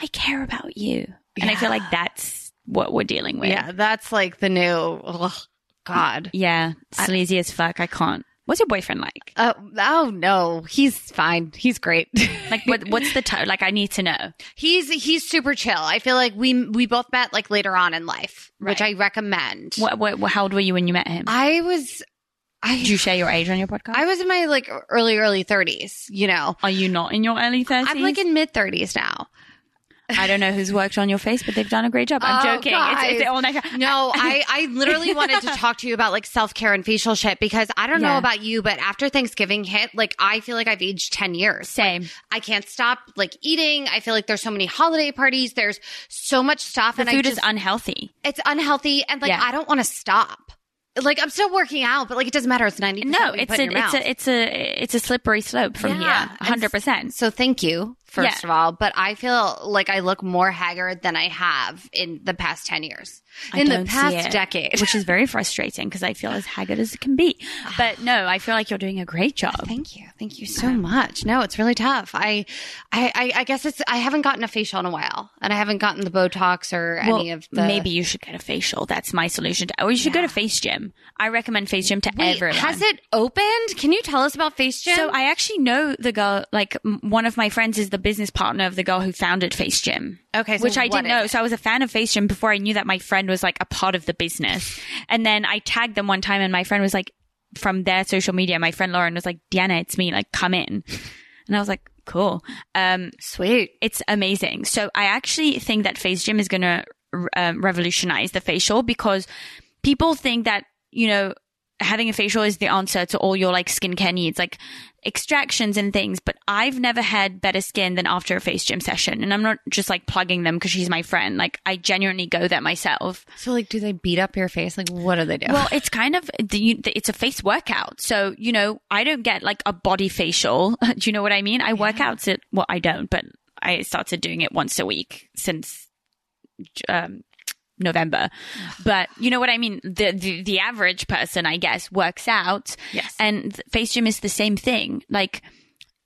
S3: I care about you. And I feel like that's what we're dealing with.
S2: yeah. That's like the new, ugh, God.
S3: Yeah. Sleazy as fuck. I can't. What's your boyfriend like?
S2: Uh, oh no, he's fine. He's great.
S3: Like, what, what's the tone? Like, I need to know.
S2: he's he's super chill. I feel like we we both met like later on in life, which I
S3: Right.
S2: recommend.
S3: What, what, how old were you when you met him?
S2: I was I
S3: Did you share your age on your podcast?
S2: I was in my like early early 30s, you know.
S3: Are you not in your early 30s?
S2: I'm like in mid 30s now.
S3: I don't know who's worked on your face, but they've done a great job. I'm
S2: Oh,
S3: joking. It's, it's all nice.
S2: No, I, I literally wanted to talk to you about like self care and facial shit because I don't know about you, but after Thanksgiving hit, like I feel like I've aged 10 years.
S3: Same.
S2: I can't stop like eating. I feel like there's so many holiday parties. There's so much stuff
S3: The
S2: and
S3: food
S2: I
S3: is unhealthy.
S2: it's unhealthy and like
S3: Yeah.
S2: I don't want to stop. Like I'm still working out, but like it doesn't matter. It's 90%
S3: No, it's a, it's
S2: mouth.
S3: a, it's a, it's a slippery slope from
S2: Yeah.
S3: here. hundred percent.
S2: So thank you, first
S3: Yeah.
S2: of all. But I feel like I look more haggard than I have in the past 10 years.
S3: I
S2: in the past
S3: it,
S2: decade.
S3: which is very frustrating because I feel as haggard as it can be. Ah. But no, I feel like you're doing a great job.
S2: Oh, thank you. Thank you so much. No, it's really tough. I, I, I, guess it's, I haven't gotten a facial in a while and I haven't gotten the Botox or any of the.
S3: maybe you should get a facial. That's my solution. To, or you should go to Face Gym. I recommend Face Gym to
S2: Wait,
S3: everyone.
S2: has it opened? Can you tell us about Face Gym?
S3: So I actually know the girl. Like one of my friends is the business partner of the girl who founded Face Gym.
S2: Okay, so
S3: which I didn't know.
S2: it?
S3: So I was a fan of Face Gym before I knew that my friend was like a part of the business. And then I tagged them one time, and my friend was like, from their social media, my friend Lauren was like, "Deanna, it's me. Like, come in." And I was like, "Cool." Um,
S2: Sweet.
S3: it's amazing. So I actually think that Face Gym is going to um, revolutionize the facial because people think that, you know, having a facial is the answer to all your like skincare needs, like extractions and things. But I've never had better skin than after a Face Gym session. And I'm not just like plugging them because she's my friend. Like I genuinely go there myself.
S2: So, like, do they beat up your face? Like, what do they do?
S3: Well, it's kind of the, it's a face workout. So, you know, I don't get like a body facial. Do you know what I mean? I work out to, well, I don't, but I started doing it once a week since, um, November. But you know what I mean? The, the, the average person, I guess, works out.
S2: Yes.
S3: And face gym is the same thing. Like,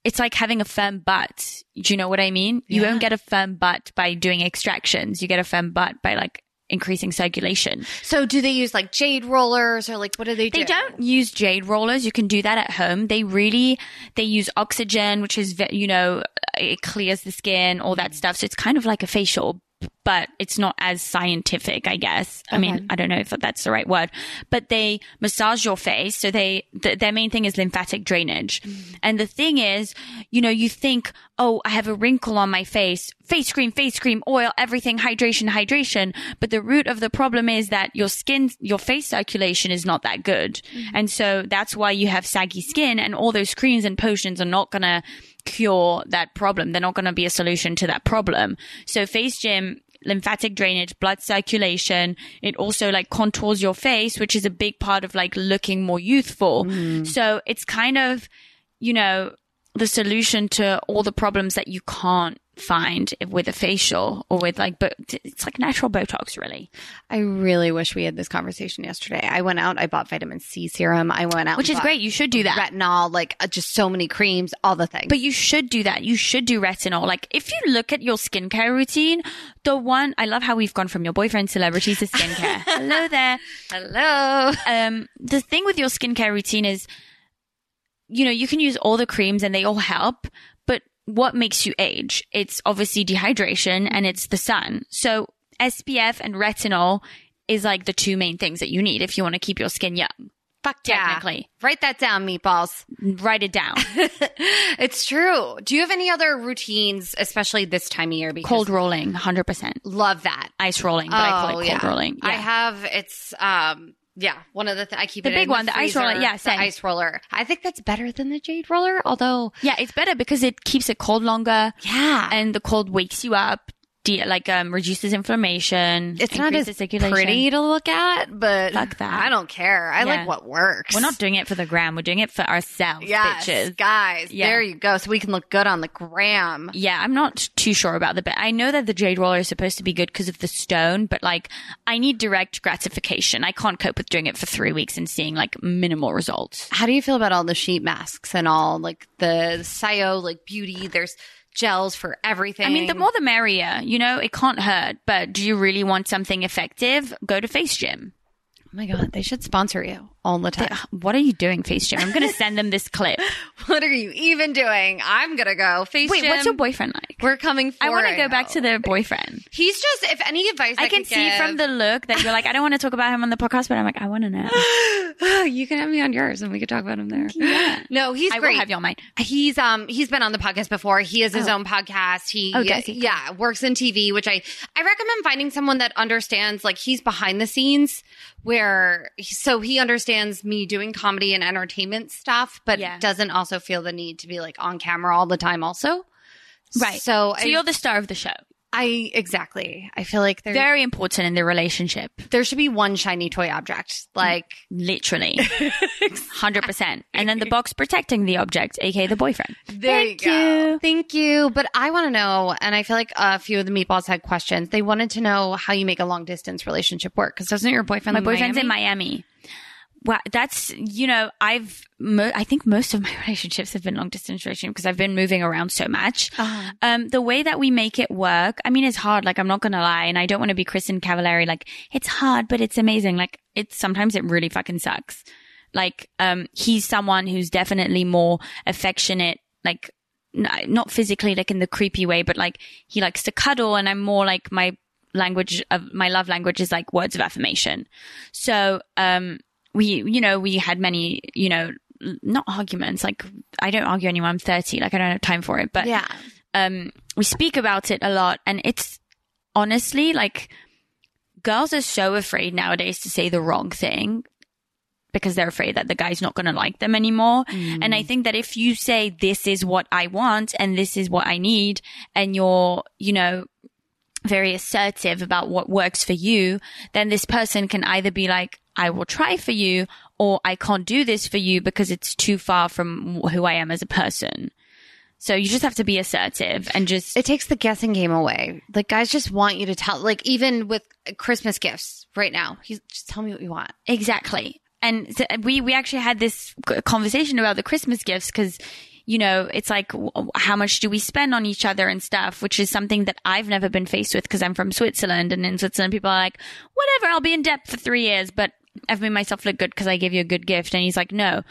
S3: it's like having a firm butt. Do you know what I mean? You
S2: Yeah.
S3: won't get a firm butt by doing extractions. You get a firm butt by like increasing circulation.
S2: so, do they use like jade rollers or like what do they do?
S3: They don't use jade rollers. You can do that at home. They really, they use oxygen, which is, you know, it clears the skin, all that mm. stuff. So it's kind of like a facial, but it's not as scientific, I guess. I mean, I don't know if that's the right word, but they massage your face. So they, th- their main thing is lymphatic drainage. Mm-hmm. And the thing is, you know, you think, oh, I have a wrinkle on my face, face cream, face cream, oil, everything, hydration, hydration. But the root of the problem is that your skin, your face circulation is not that good. Mm-hmm. And so that's why you have saggy skin and all those creams and potions are not going to cure that problem. They're not going to be a solution to that problem. So face gym, lymphatic drainage, blood circulation. It also like contours your face, which is a big part of like looking more youthful. Mm. So it's kind of, you know, the solution to all the problems that you can't find with a facial or with like, but it's like natural Botox really,
S2: I really wish we had this conversation yesterday. I went out, I bought vitamin C serum. I went out,
S3: which is great. You should do that.
S2: Retinol, like uh, just so many creams, all the things.
S3: But you should do that. You should do retinol. Like if you look at your skincare routine, the one I love how we've gone from your boyfriend celebrity to skincare. Hello there.
S2: hello.
S3: Um, the thing with your skincare routine is, you know, you can use all the creams and they all help, what makes you age? It's obviously dehydration and it's the sun. So SPF and retinol is like the two main things that you need if you want to keep your skin young.
S2: Fuck yeah.
S3: Technically.
S2: Write that down, meatballs.
S3: Write it down.
S2: it's true. Do you have any other routines, especially this time of year? Because
S3: cold rolling, 100%.
S2: love that.
S3: Ice rolling, but I call it cold
S2: Oh, yeah.
S3: rolling.
S2: I have it's um yeah one of the th- I keep
S3: The big one, the ice roller, yeah,
S2: the
S3: same.
S2: ice roller. I think that's better than the jade roller. Although
S3: yeah, it's better because it keeps it cold longer.
S2: yeah,
S3: and the cold wakes you up, de- like um, reduces inflammation.
S2: it's not as pretty to look at, but
S3: Fuck that.
S2: I don't care. I
S3: Yeah.
S2: like what works.
S3: We're not doing it for the gram. We're doing it for ourselves,
S2: yes,
S3: bitches.
S2: guys.
S3: Yeah.
S2: There you go. So we can look good on the gram.
S3: Yeah, I'm not too sure about the bit. I know that the jade roller is supposed to be good because of the stone, but like, I need direct gratification. I can't cope with doing it for three weeks and seeing like minimal results.
S2: How do you feel about all the sheet masks and all like the Sio like beauty? There's gels for everything.
S3: I mean, the more the merrier. You know, it can't hurt. But do you really want something effective? Go to Face Gym.
S2: Oh my god, they should sponsor you all the time.
S3: What are you doing, Face Gym? I'm going to send them this clip.
S2: What are you even doing? I'm gonna go face
S3: Wait, what's your boyfriend like?
S2: We're coming for
S3: I want to go back to the boyfriend.
S2: He's just, if any advice I,
S3: I can see
S2: give-
S3: from the look that you're like, I don't want to talk about him on the podcast, but I'm like, I want to know.
S2: you can have me on yours and we could talk about him there.
S3: Yeah.
S2: No, he's
S3: I
S2: great.
S3: will have you on mine.
S2: He's um he's been on the podcast before. He has his own podcast. He
S3: Oh, he?
S2: yeah works in TV, which I I recommend finding someone that understands like he's behind the scenes where so he understands me doing comedy and entertainment stuff, but
S3: Yeah.
S2: doesn't also feel the need to be like on camera all the time. Also,
S3: Right.
S2: So,
S3: So
S2: I,
S3: you're the star of the show.
S2: I exactly. I feel like they're
S3: Very important in the relationship.
S2: there should be one shiny toy object like.
S3: Literally. 100%. And then the box protecting the object, aka the boyfriend.
S2: There
S3: Thank
S2: you go.
S3: you.
S2: Thank you. But I want to know, and I feel like a few of the meatballs had questions. They wanted to know how you make a long distance relationship work. Because doesn't your boyfriend?
S3: My boyfriend's in
S2: Miami?
S3: Well, that's, you know, I've, mo- I think most of my relationships have been long distance relationships because I've been moving around so much.
S2: Uh-huh.
S3: Um, the way that we make it work, I mean, it's hard. Like, I'm not going to lie. And I don't want to be Kristin Cavallari. Like, it's hard, but it's amazing. Like, it's sometimes it really fucking sucks. Like, um, he's someone who's definitely more affectionate, like, n- not physically, like in the creepy way, but like he likes to cuddle and I'm more like my language of my love language is like words of affirmation. So, um, we, you know, we had many, you know, not arguments. Like I don't argue anymore. I'm 30. Like I don't have time for it, but
S2: Yeah.
S3: um, we speak about it a lot and it's honestly like girls are so afraid nowadays to say the wrong thing because they're afraid that the guy's not going to like them anymore. And I think that if you say, this is what I want and this is what I need and you're, you know, very assertive about what works for you, then this person can either be like, I will try for you or I can't do this for you because it's too far from who I am as a person. So you just have to be assertive and just
S2: It takes the guessing game away. Like guys just want you to tell. Like even with Christmas gifts right now, he's just tell me what you want.
S3: Exactly. And so uh, we, we actually had this conversation about the Christmas gifts because, you know, it's like, how much do we spend on each other and stuff, which is something that I've never been faced with because I'm from Switzerland. And in Switzerland, people are like, whatever, I'll be in debt for three years, but I've made myself look good because I give you a good gift. And he's like, no,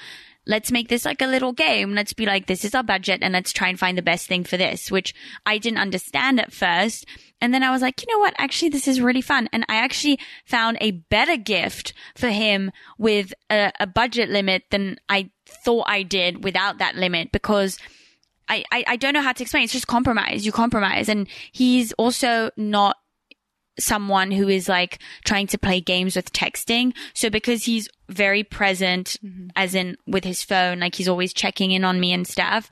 S3: let's make this like a little game. Let's be like, this is our budget and let's try and find the best thing for this, which I didn't understand at first. And then I was like, you know what? Actually, this is really fun. And I actually found a better gift for him with a, a budget limit than I thought I did without that limit because I, I, I don't know how to explain. It's just compromise. You compromise. And he's also not someone who is like trying to play games with texting. So because he's very present, mm-hmm. as in with his phone, like he's always checking in on me and stuff.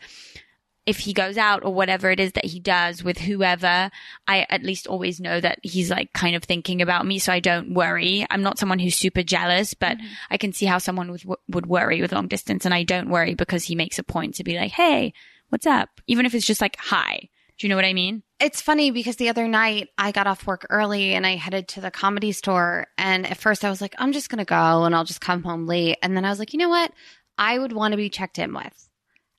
S3: If he goes out or whatever it is that he does with whoever, I at least always know that he's like kind of thinking about me. So I don't worry. I'm not someone who's super jealous, but mm-hmm. I can see how someone would, would worry with long distance. And I don't worry because he makes a point to be like, Hey, what's up? Even if it's just like, hi. Do you know what I mean?
S2: It's funny because the other night I got off work early and I headed to the comedy store. And at first I was like, I'm just going to go and I'll just come home late. And then I was like, you know what? I would want to be checked in with.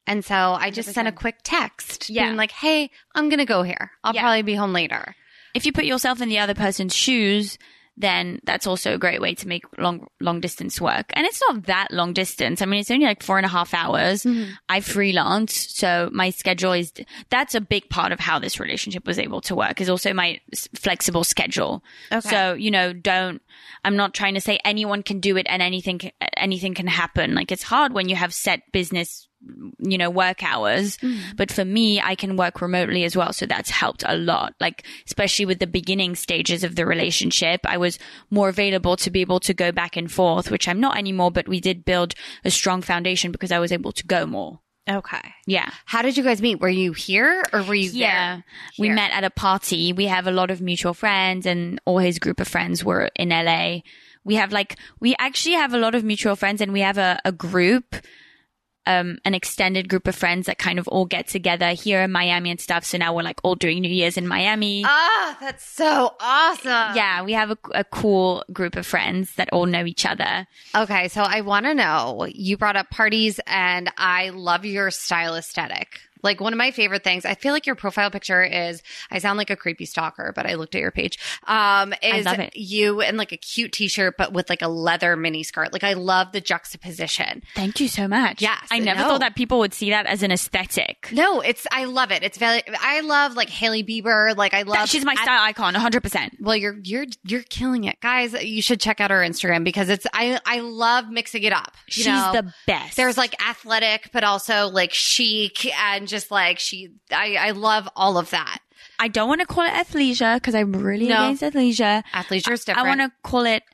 S2: And so I just sent a quick text
S3: Yeah.
S2: being like, hey, I'm going to go here. I'll
S3: Yeah.
S2: probably be home later.
S3: if you put yourself in the other person's shoes, then that's also a great way to make long long distance work. And it's not that long distance. I mean, it's only like four and a half hours. Mm-hmm. I freelance, so my schedule is that's a big part of how this relationship was able to work. Is also my flexible schedule.
S2: Okay.
S3: So you know, don't. I'm not trying to say anyone can do it and anything anything can happen. Like it's hard when you have set business you know, work hours. Mm. But for me, I can work remotely as well. So that's helped a lot. Like, especially with the beginning stages of the relationship, I was more available to be able to go back and forth, which I'm not anymore, but we did build a strong foundation because I was able to go more.
S2: Okay.
S3: Yeah.
S2: How did you guys meet? Were you here or were you
S3: Yeah.
S2: there?
S3: We
S2: Here.
S3: met at a party. We have a lot of mutual friends and all his group of friends were in LA. We have like, we actually have a lot of mutual friends and we have a, a group, um, an extended group of friends that kind of all get together here in Miami and stuff. So now we're like all doing New Year's in Miami.
S2: Ah, that's so awesome.
S3: yeah, we have a, a cool group of friends that all know each other.
S2: Okay, so I want to know. You brought up parties, and I love your style aesthetic. Like one of my favorite things, I feel like your profile picture is. I sound like a creepy stalker, but I looked at your page. Um, is
S3: love it.
S2: you in like a cute t-shirt, but with like a leather mini skirt. Like I love the juxtaposition.
S3: Thank you so much.
S2: Yes,
S3: I never
S2: no.
S3: thought that people would see that as an aesthetic.
S2: No, it's I love it. It's very. I love like Hailey Bieber. Like I love.
S3: That- she's my style icon, 100%.
S2: Well, you're you're you're killing it, guys. You should check out her Instagram because it's I I love mixing it up.
S3: She's
S2: know?
S3: the best.
S2: There's like athletic, but also like chic and just like she. I I love all of that.
S3: I don't want to call it athleisure because I'm really
S2: No.
S3: against athleisure.
S2: Athleisure's
S3: I
S2: different.
S3: I want to call it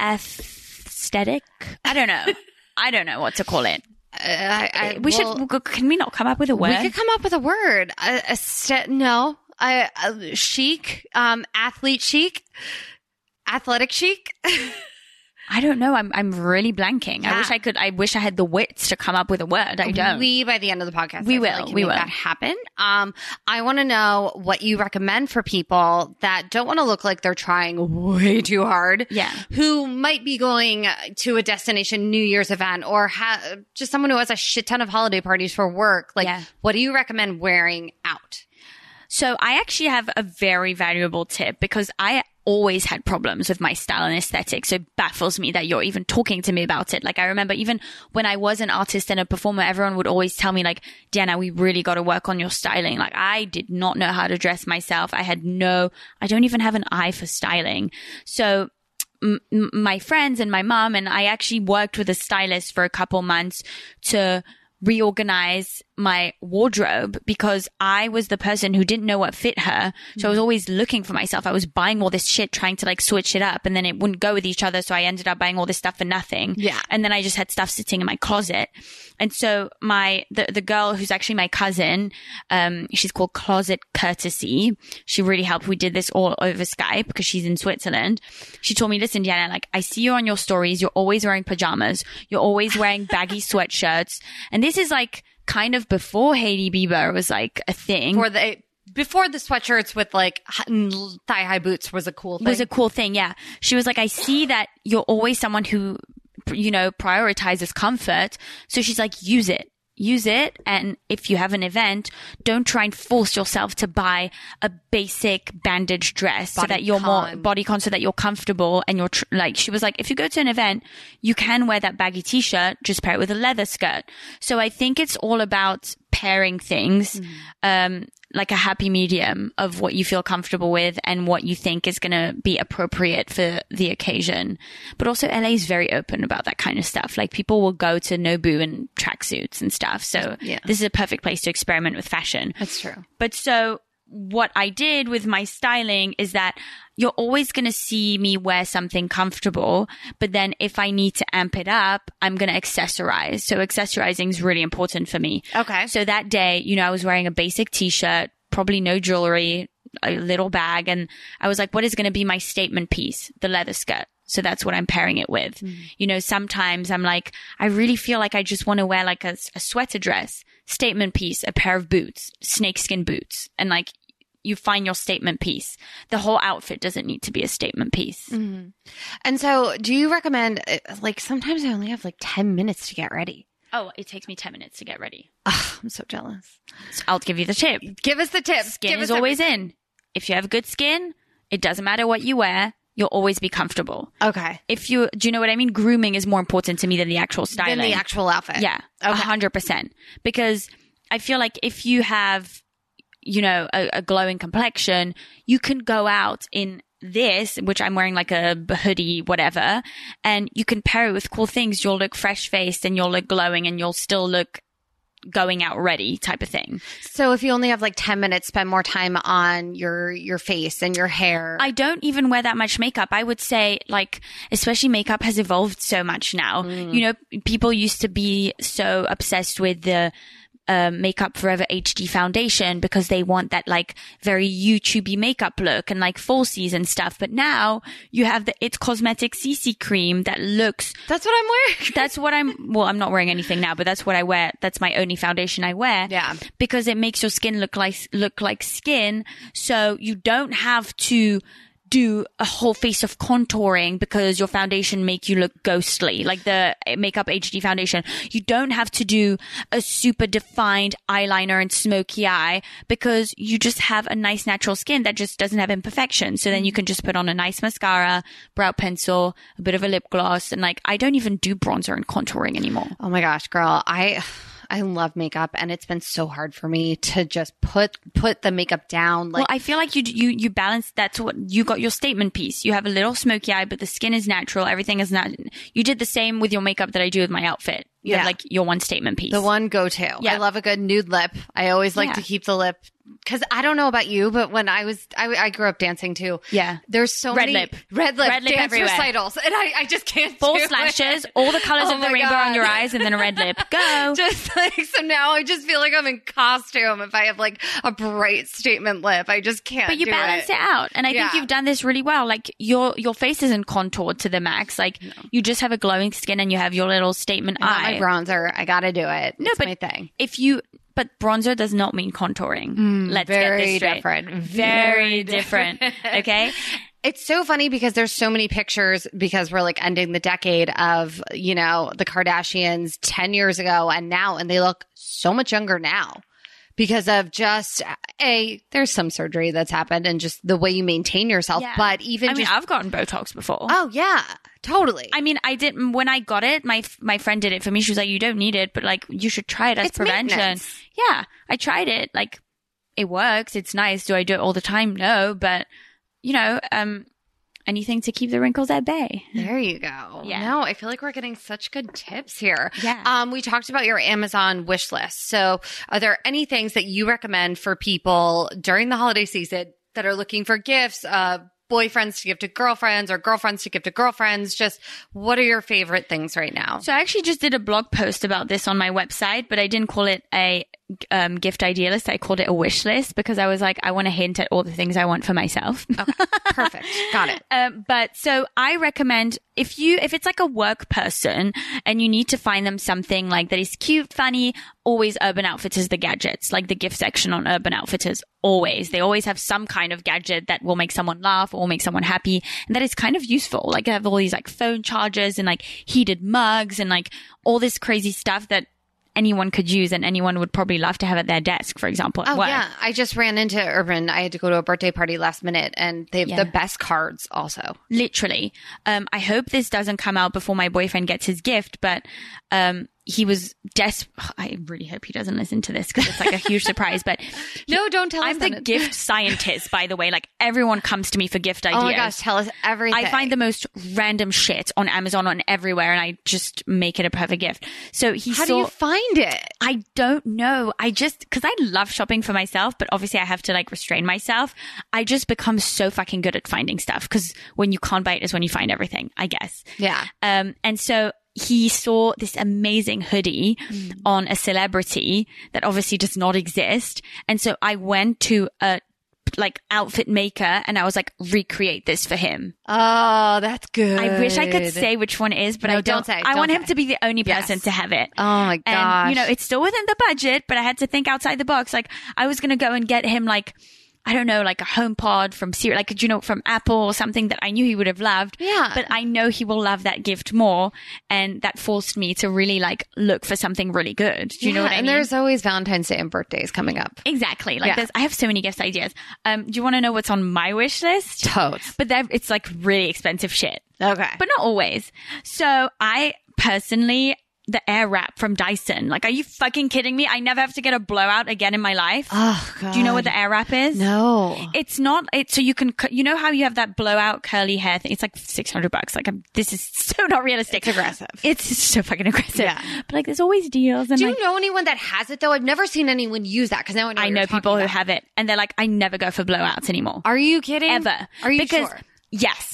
S3: aesthetic. I don't know. I don't know what to call it.
S2: Uh, I, I,
S3: we
S2: well,
S3: should. Can we not come up with a word?
S2: We could come up with a word. A, a st- no, I uh, chic, um, athlete chic, athletic chic.
S3: I don't know. I'm. I'm really blanking. I wish I could. I wish I had the wits to come up with a word. I don't.
S2: We by the end of the podcast,
S3: We
S2: I
S3: will,
S2: like
S3: we will.
S2: that happen. Um, I want to know what you recommend for people that don't want to look like they're trying way too hard.
S3: Yeah.
S2: who might be going to a destination New Year's event or ha- just someone who has a shit ton of holiday parties for work. Like,
S3: Yeah.
S2: what do you recommend wearing out?
S3: So I actually have a very valuable tip because I always had problems with my style and aesthetic. So it baffles me that you're even talking to me about it. Like I remember even when I was an artist and a performer, everyone would always tell me like, Diana, we really got to work on your styling. Like I did not know how to dress myself. I had no, I don't even have an eye for styling. So m- my friends and my mom and I actually worked with a stylist for a couple months to reorganize my wardrobe because I was the person who didn't know what fit her. So I was always looking for myself. I was buying all this shit, trying to like switch it up and then it wouldn't go with each other. So I ended up buying all this stuff for nothing.
S2: Yeah.
S3: And then I just had stuff sitting in my closet. And so my, the, the girl who's actually my cousin, um, she's called Closet Courtesy. She really helped. We did this all over Skype because she's in Switzerland. She told me, listen, Diana, like I see you on your stories. You're always wearing pajamas. You're always wearing baggy sweatshirts. And this is like kind of before Hailey Bieber was like a thing.
S2: For the before the sweatshirts with like thigh high boots was a cool thing.
S3: was a cool thing. Yeah. She was like, I see that you're always someone who, you know, prioritizes comfort. So she's like, use it. Use it. And if you have an event, don't try and force yourself to buy a basic bandage dress so that you're more body con so that you're comfortable and you're tr- like, she was like, if you go to an event, you can wear that baggy t-shirt, just pair it with a leather skirt. So I think it's all about pairing things, um, like a happy medium of what you feel comfortable with and what you think is going to be appropriate for the occasion. But also LA is very open about that kind of stuff. Like people will go to Nobu in tracksuits and stuff. So
S2: Yeah.
S3: this is a perfect place to experiment with fashion.
S2: That's true.
S3: But so what I did with my styling is that you're always going to see me wear something comfortable. But then if I need to amp it up, I'm going to accessorize. So accessorizing is really important for me.
S2: Okay.
S3: So that day, you know, I was wearing a basic t-shirt, probably no jewelry, a little bag. And I was like, what is going to be my statement piece? The leather skirt. So that's what I'm pairing it with. You know, sometimes I'm like, I really feel like I just want to wear like a, a sweater dress, statement piece, a pair of boots, snakeskin boots. And like, you find your statement piece. The whole outfit doesn't need to be a statement piece.
S2: And so, do you recommend? uh, Like, sometimes I only have like ten minutes to get ready.
S3: Oh, it takes me 10 minutes to get ready.
S2: Ugh, I'm so jealous.
S3: So I'll give you the tip.
S2: Give us the tips.
S3: Skin
S2: Give
S3: is always in. If you have good skin, it doesn't matter what you wear. You'll always be comfortable.
S2: Okay.
S3: If you, do you know what I mean? Grooming is more important to me than the actual styling.
S2: Than the actual outfit.
S3: Yeah, a hundred percent. Because I feel like if you have, you know, a, a glowing complexion, you can go out in this, which I'm wearing like a hoodie, whatever, and you can pair it with cool things. You'll look fresh faced and you'll look glowing and you'll still look going out ready type of thing.
S2: So if you only have like 10 minutes, spend more time on your, your face and your hair.
S3: I don't even wear that much makeup. I would say like, especially makeup has evolved so much now. Mm. You know, people used to be so obsessed with the, uh, Makeup Forever HD foundation because they want that like very YouTubey makeup look and like falsies and stuff. But now you have the It's Cosmetics CC cream that looks
S2: That's what I'm wearing.
S3: that's what I'm, well, I'm not wearing anything now, but that's what I wear. That's my only foundation I wear.
S2: Yeah.
S3: Because it makes your skin look like, look like skin. So you don't have to do a whole face of contouring because your foundation make you look ghostly, like the Makeup HD foundation. You don't have to do a super defined eyeliner and smoky eye because you just have a nice natural skin that just doesn't have imperfections. So then you can just put on a nice mascara, brow pencil, a bit of a lip gloss, and like I don't even do bronzer and contouring anymore.
S2: Oh my gosh, girl. I I love makeup and it's been so hard for me to just put put the makeup down like
S3: well, I feel like you you you balance. That's what you got your statement piece. You have a little smoky eye, but the skin is natural. Everything is not. You did the same with your makeup that I do with my outfit. You
S2: Yeah.
S3: have like your one statement piece.
S2: the one go to.
S3: Yeah.
S2: I love a good nude lip. I always like
S3: Yeah.
S2: to keep the lip because I don't know about you, but when I was I, I grew up dancing too.
S3: Yeah.
S2: there's so
S3: Red
S2: many
S3: lip.
S2: red lip,
S3: Red lip
S2: dance
S3: everywhere.
S2: recitals, and I I just can't
S3: Full
S2: do it.
S3: slashes, all the colors
S2: Oh
S3: of the rainbow on your eyes, and then a red lip. Go.
S2: Just like so now, I just feel like I'm in costume if I have like a bright statement lip. I just can't.
S3: but you balance it. out and i think you've done this really well like your your face isn't contoured to the max like you just have a glowing skin and you have your little statement eye
S2: my bronzer. I got to do it.
S3: No,
S2: it's
S3: but
S2: my thing.
S3: if you but bronzer does not mean contouring let's get
S2: Mm, very
S3: this straight.
S2: different.
S3: very
S2: Very
S3: different okay
S2: It's so funny because there's so many pictures because we're like ending the decade of, you know, the Kardashians 10 years ago and now, and they look so much younger now because of just a, there's some surgery that's happened and just the way you maintain yourself.
S3: Yeah.
S2: But even
S3: i mean
S2: just,
S3: i've gotten botox before
S2: oh yeah, totally.
S3: I mean, I didn't when I got it. My my friend did it for me. She was like, "You don't need it, but like you should try it as
S2: It's
S3: prevention." Yeah, I tried it. Like, it works. It's nice. Do I do it all the time? No, but you know, um, anything to keep the wrinkles at bay.
S2: There you go.
S3: Yeah.
S2: No, I feel like we're getting such good tips here.
S3: Yeah.
S2: Um, we talked about your Amazon wish list. So are there any things that you recommend for people during the holiday season that are looking for gifts, uh, boyfriends to give to girlfriends or girlfriends to give to girlfriends? Just what are your favorite things right now?
S3: So I actually just did a blog post about this on my website, but I didn't call it a um, gift idea list. I called it a wish list because I was like, I want to hint at all the things I want for myself.
S2: Perfect. Got it.
S3: Um, but so I recommend if you, if it's like a work person and you need to find them something like that is cute, funny, always Urban Outfitters, the gadgets, like the gift section on Urban Outfitters, always. They always have some kind of gadget that will make someone laugh or make someone happy. And that is kind of useful. Like they have all these like phone chargers and like heated mugs and like all this crazy stuff that anyone could use and anyone would probably love to have at their desk, for example,
S2: Oh
S3: work.
S2: yeah, I just ran into Urban. I had to go to a birthday party last minute, and they have
S3: Yeah.
S2: the best cards. Also,
S3: literally. Um, I hope this doesn't come out before my boyfriend gets his gift, but um, he was des. I really hope he doesn't listen to this because it's like a huge surprise. But
S2: no, don't tell
S3: I'm the
S2: it-
S3: gift scientist, by the way. Like everyone comes to me for gift ideas.
S2: Oh my gosh, tell us everything.
S3: I find the most random shit on Amazon on everywhere, and I just make it a perfect gift. So he
S2: How
S3: saw.
S2: do you find it?
S3: I don't know. I just, cause I love shopping for myself, but obviously I have to like restrain myself. I just become so fucking good at finding stuff. Cause when you can't buy it is when you find everything, I guess.
S2: Yeah.
S3: Um, and so he saw this amazing hoodie mm. on a celebrity that obviously does not exist. And so I went to a like outfit maker and I was like, recreate this for him.
S2: Oh, that's good.
S3: I wish I could say which one it is, but
S2: No,
S3: I don't.
S2: don't say,
S3: I
S2: don't
S3: want him to be the only
S2: Yes.
S3: person to have it.
S2: Oh my gosh.
S3: And, you know, it's still within the budget, but I had to think outside the box. Like, I was going to go and get him like I don't know, like a home pod from Siri, like, you know, from Apple or something that I knew he would have loved.
S2: Yeah.
S3: But I know he will love that gift more. And that forced me to really like look for something really good. Do you know what I
S2: and
S3: mean?
S2: there's always Valentine's Day and birthdays coming up.
S3: exactly. Like
S2: Yeah.
S3: there's, I have so many gift ideas. Um, do you want to know what's on my wish list?
S2: Totes.
S3: But that it's like really expensive shit
S2: Okay.
S3: but not always. So I personally, the air wrap from Dyson. Like, are you fucking kidding me? I never have to get a blowout again in my life.
S2: oh god.
S3: Do you know what the air wrap is?
S2: No.
S3: It's not, it, so you can, you know how you have that blowout curly hair thing? It's like 600 bucks. Like, I'm, this is so not realistic.
S2: It's aggressive.
S3: It's so fucking aggressive.
S2: Yeah.
S3: But like, there's always deals. And
S2: Do
S3: like,
S2: you know anyone that has it though? I've never seen anyone use that because now I know.
S3: I know people who have it and they're like, I never go for blowouts anymore.
S2: Are you kidding?
S3: Ever.
S2: Are you
S3: because,
S2: sure?
S3: Yes.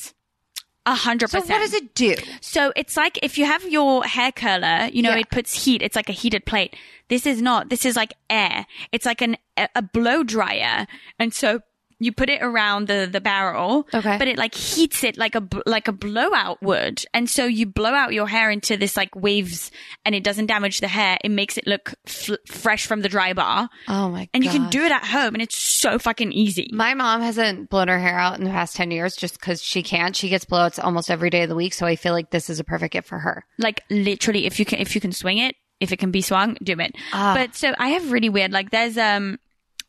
S3: A hundred percent.
S2: So what does it do?
S3: So it's like if you have your hair curler, you know,
S2: Yeah.
S3: it puts heat. It's like a heated plate. This is not. This is like air. It's like an a, a blow dryer, and so you put it around the the barrel.
S2: Okay.
S3: But it like heats it like a like a blowout would, and so you blow out your hair into this like waves, and it doesn't damage the hair. It makes it look f- fresh from the dry bar,
S2: Oh my! God.
S3: And you can do it at home, and it's so fucking easy.
S2: My mom hasn't blown her hair out in the past 10 years just because she can't. She gets blowouts almost every day of the week. So I feel like this is a perfect gift for her.
S3: like literally if you can if you can swing it if it can be swung do it
S2: Ah.
S3: but so i have really weird like there's um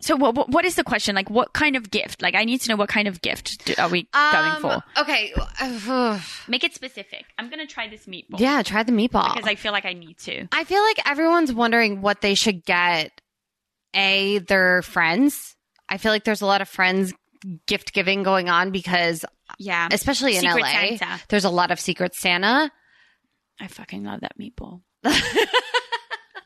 S3: so what, what what is the question like what kind of gift like i need to know what kind of gift do, are we going
S2: Um,
S3: for
S2: Okay.
S3: make it specific i'm gonna try this meatball
S2: yeah, try the meatball.
S3: because i feel like i need to
S2: I feel like everyone's wondering what they should get. A, their friends. I feel like there's a lot of friends gift giving going on because,
S3: yeah
S2: especially in
S3: Secret
S2: LA,
S3: Santa.
S2: there's a lot of Secret Santa.
S3: i fucking love that meatball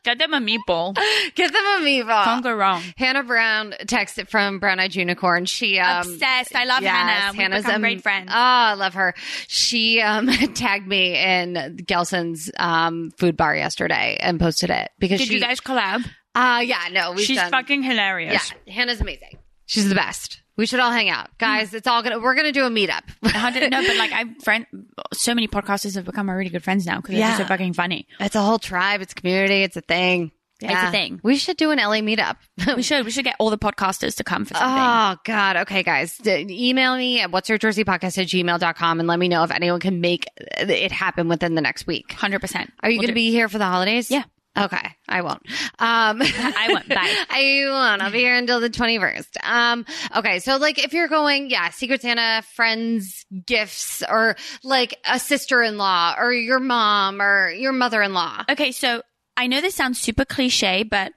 S3: get them a meatball
S2: Give them a meatball.
S3: can't go wrong
S2: Hannah Brown texted from Brown Eyed Unicorn. She um,
S3: obsessed i love
S2: yes,
S3: hannah we've
S2: Hannah's
S3: become
S2: am-
S3: great friends
S2: Oh, I love her. She um, tagged me in Gelson's um, food bar yesterday and posted it because
S3: did
S2: she,
S3: you guys collab
S2: Uh, yeah, no,
S3: she's
S2: done,
S3: fucking hilarious
S2: Yeah, Hannah's amazing. She's the best. We should all hang out, guys. It's all gonna. We're gonna do a meetup.
S3: No, but like I'm friend, so many podcasters have become my really good friends now because they're just so fucking funny.
S2: it's a whole tribe. It's community. It's a thing.
S3: It's a thing.
S2: We should do an LA meetup.
S3: We should we should get all the podcasters to come for something.
S2: Oh God. Okay, guys. D- email me at what's your jersey podcast at gmail.com and let me know if anyone can make it happen within the next week.
S3: Hundred percent.
S2: Are you going to be here for the holidays?
S3: Yeah.
S2: Okay. I won't. Um,
S3: I won't. Bye.
S2: I won't. I'll be here until the 21st. Um, okay. So like if you're going, yeah, Secret Santa, friends, gifts, or like a sister-in-law or your mom or your mother-in-law.
S3: Okay, so I know this sounds super cliche, but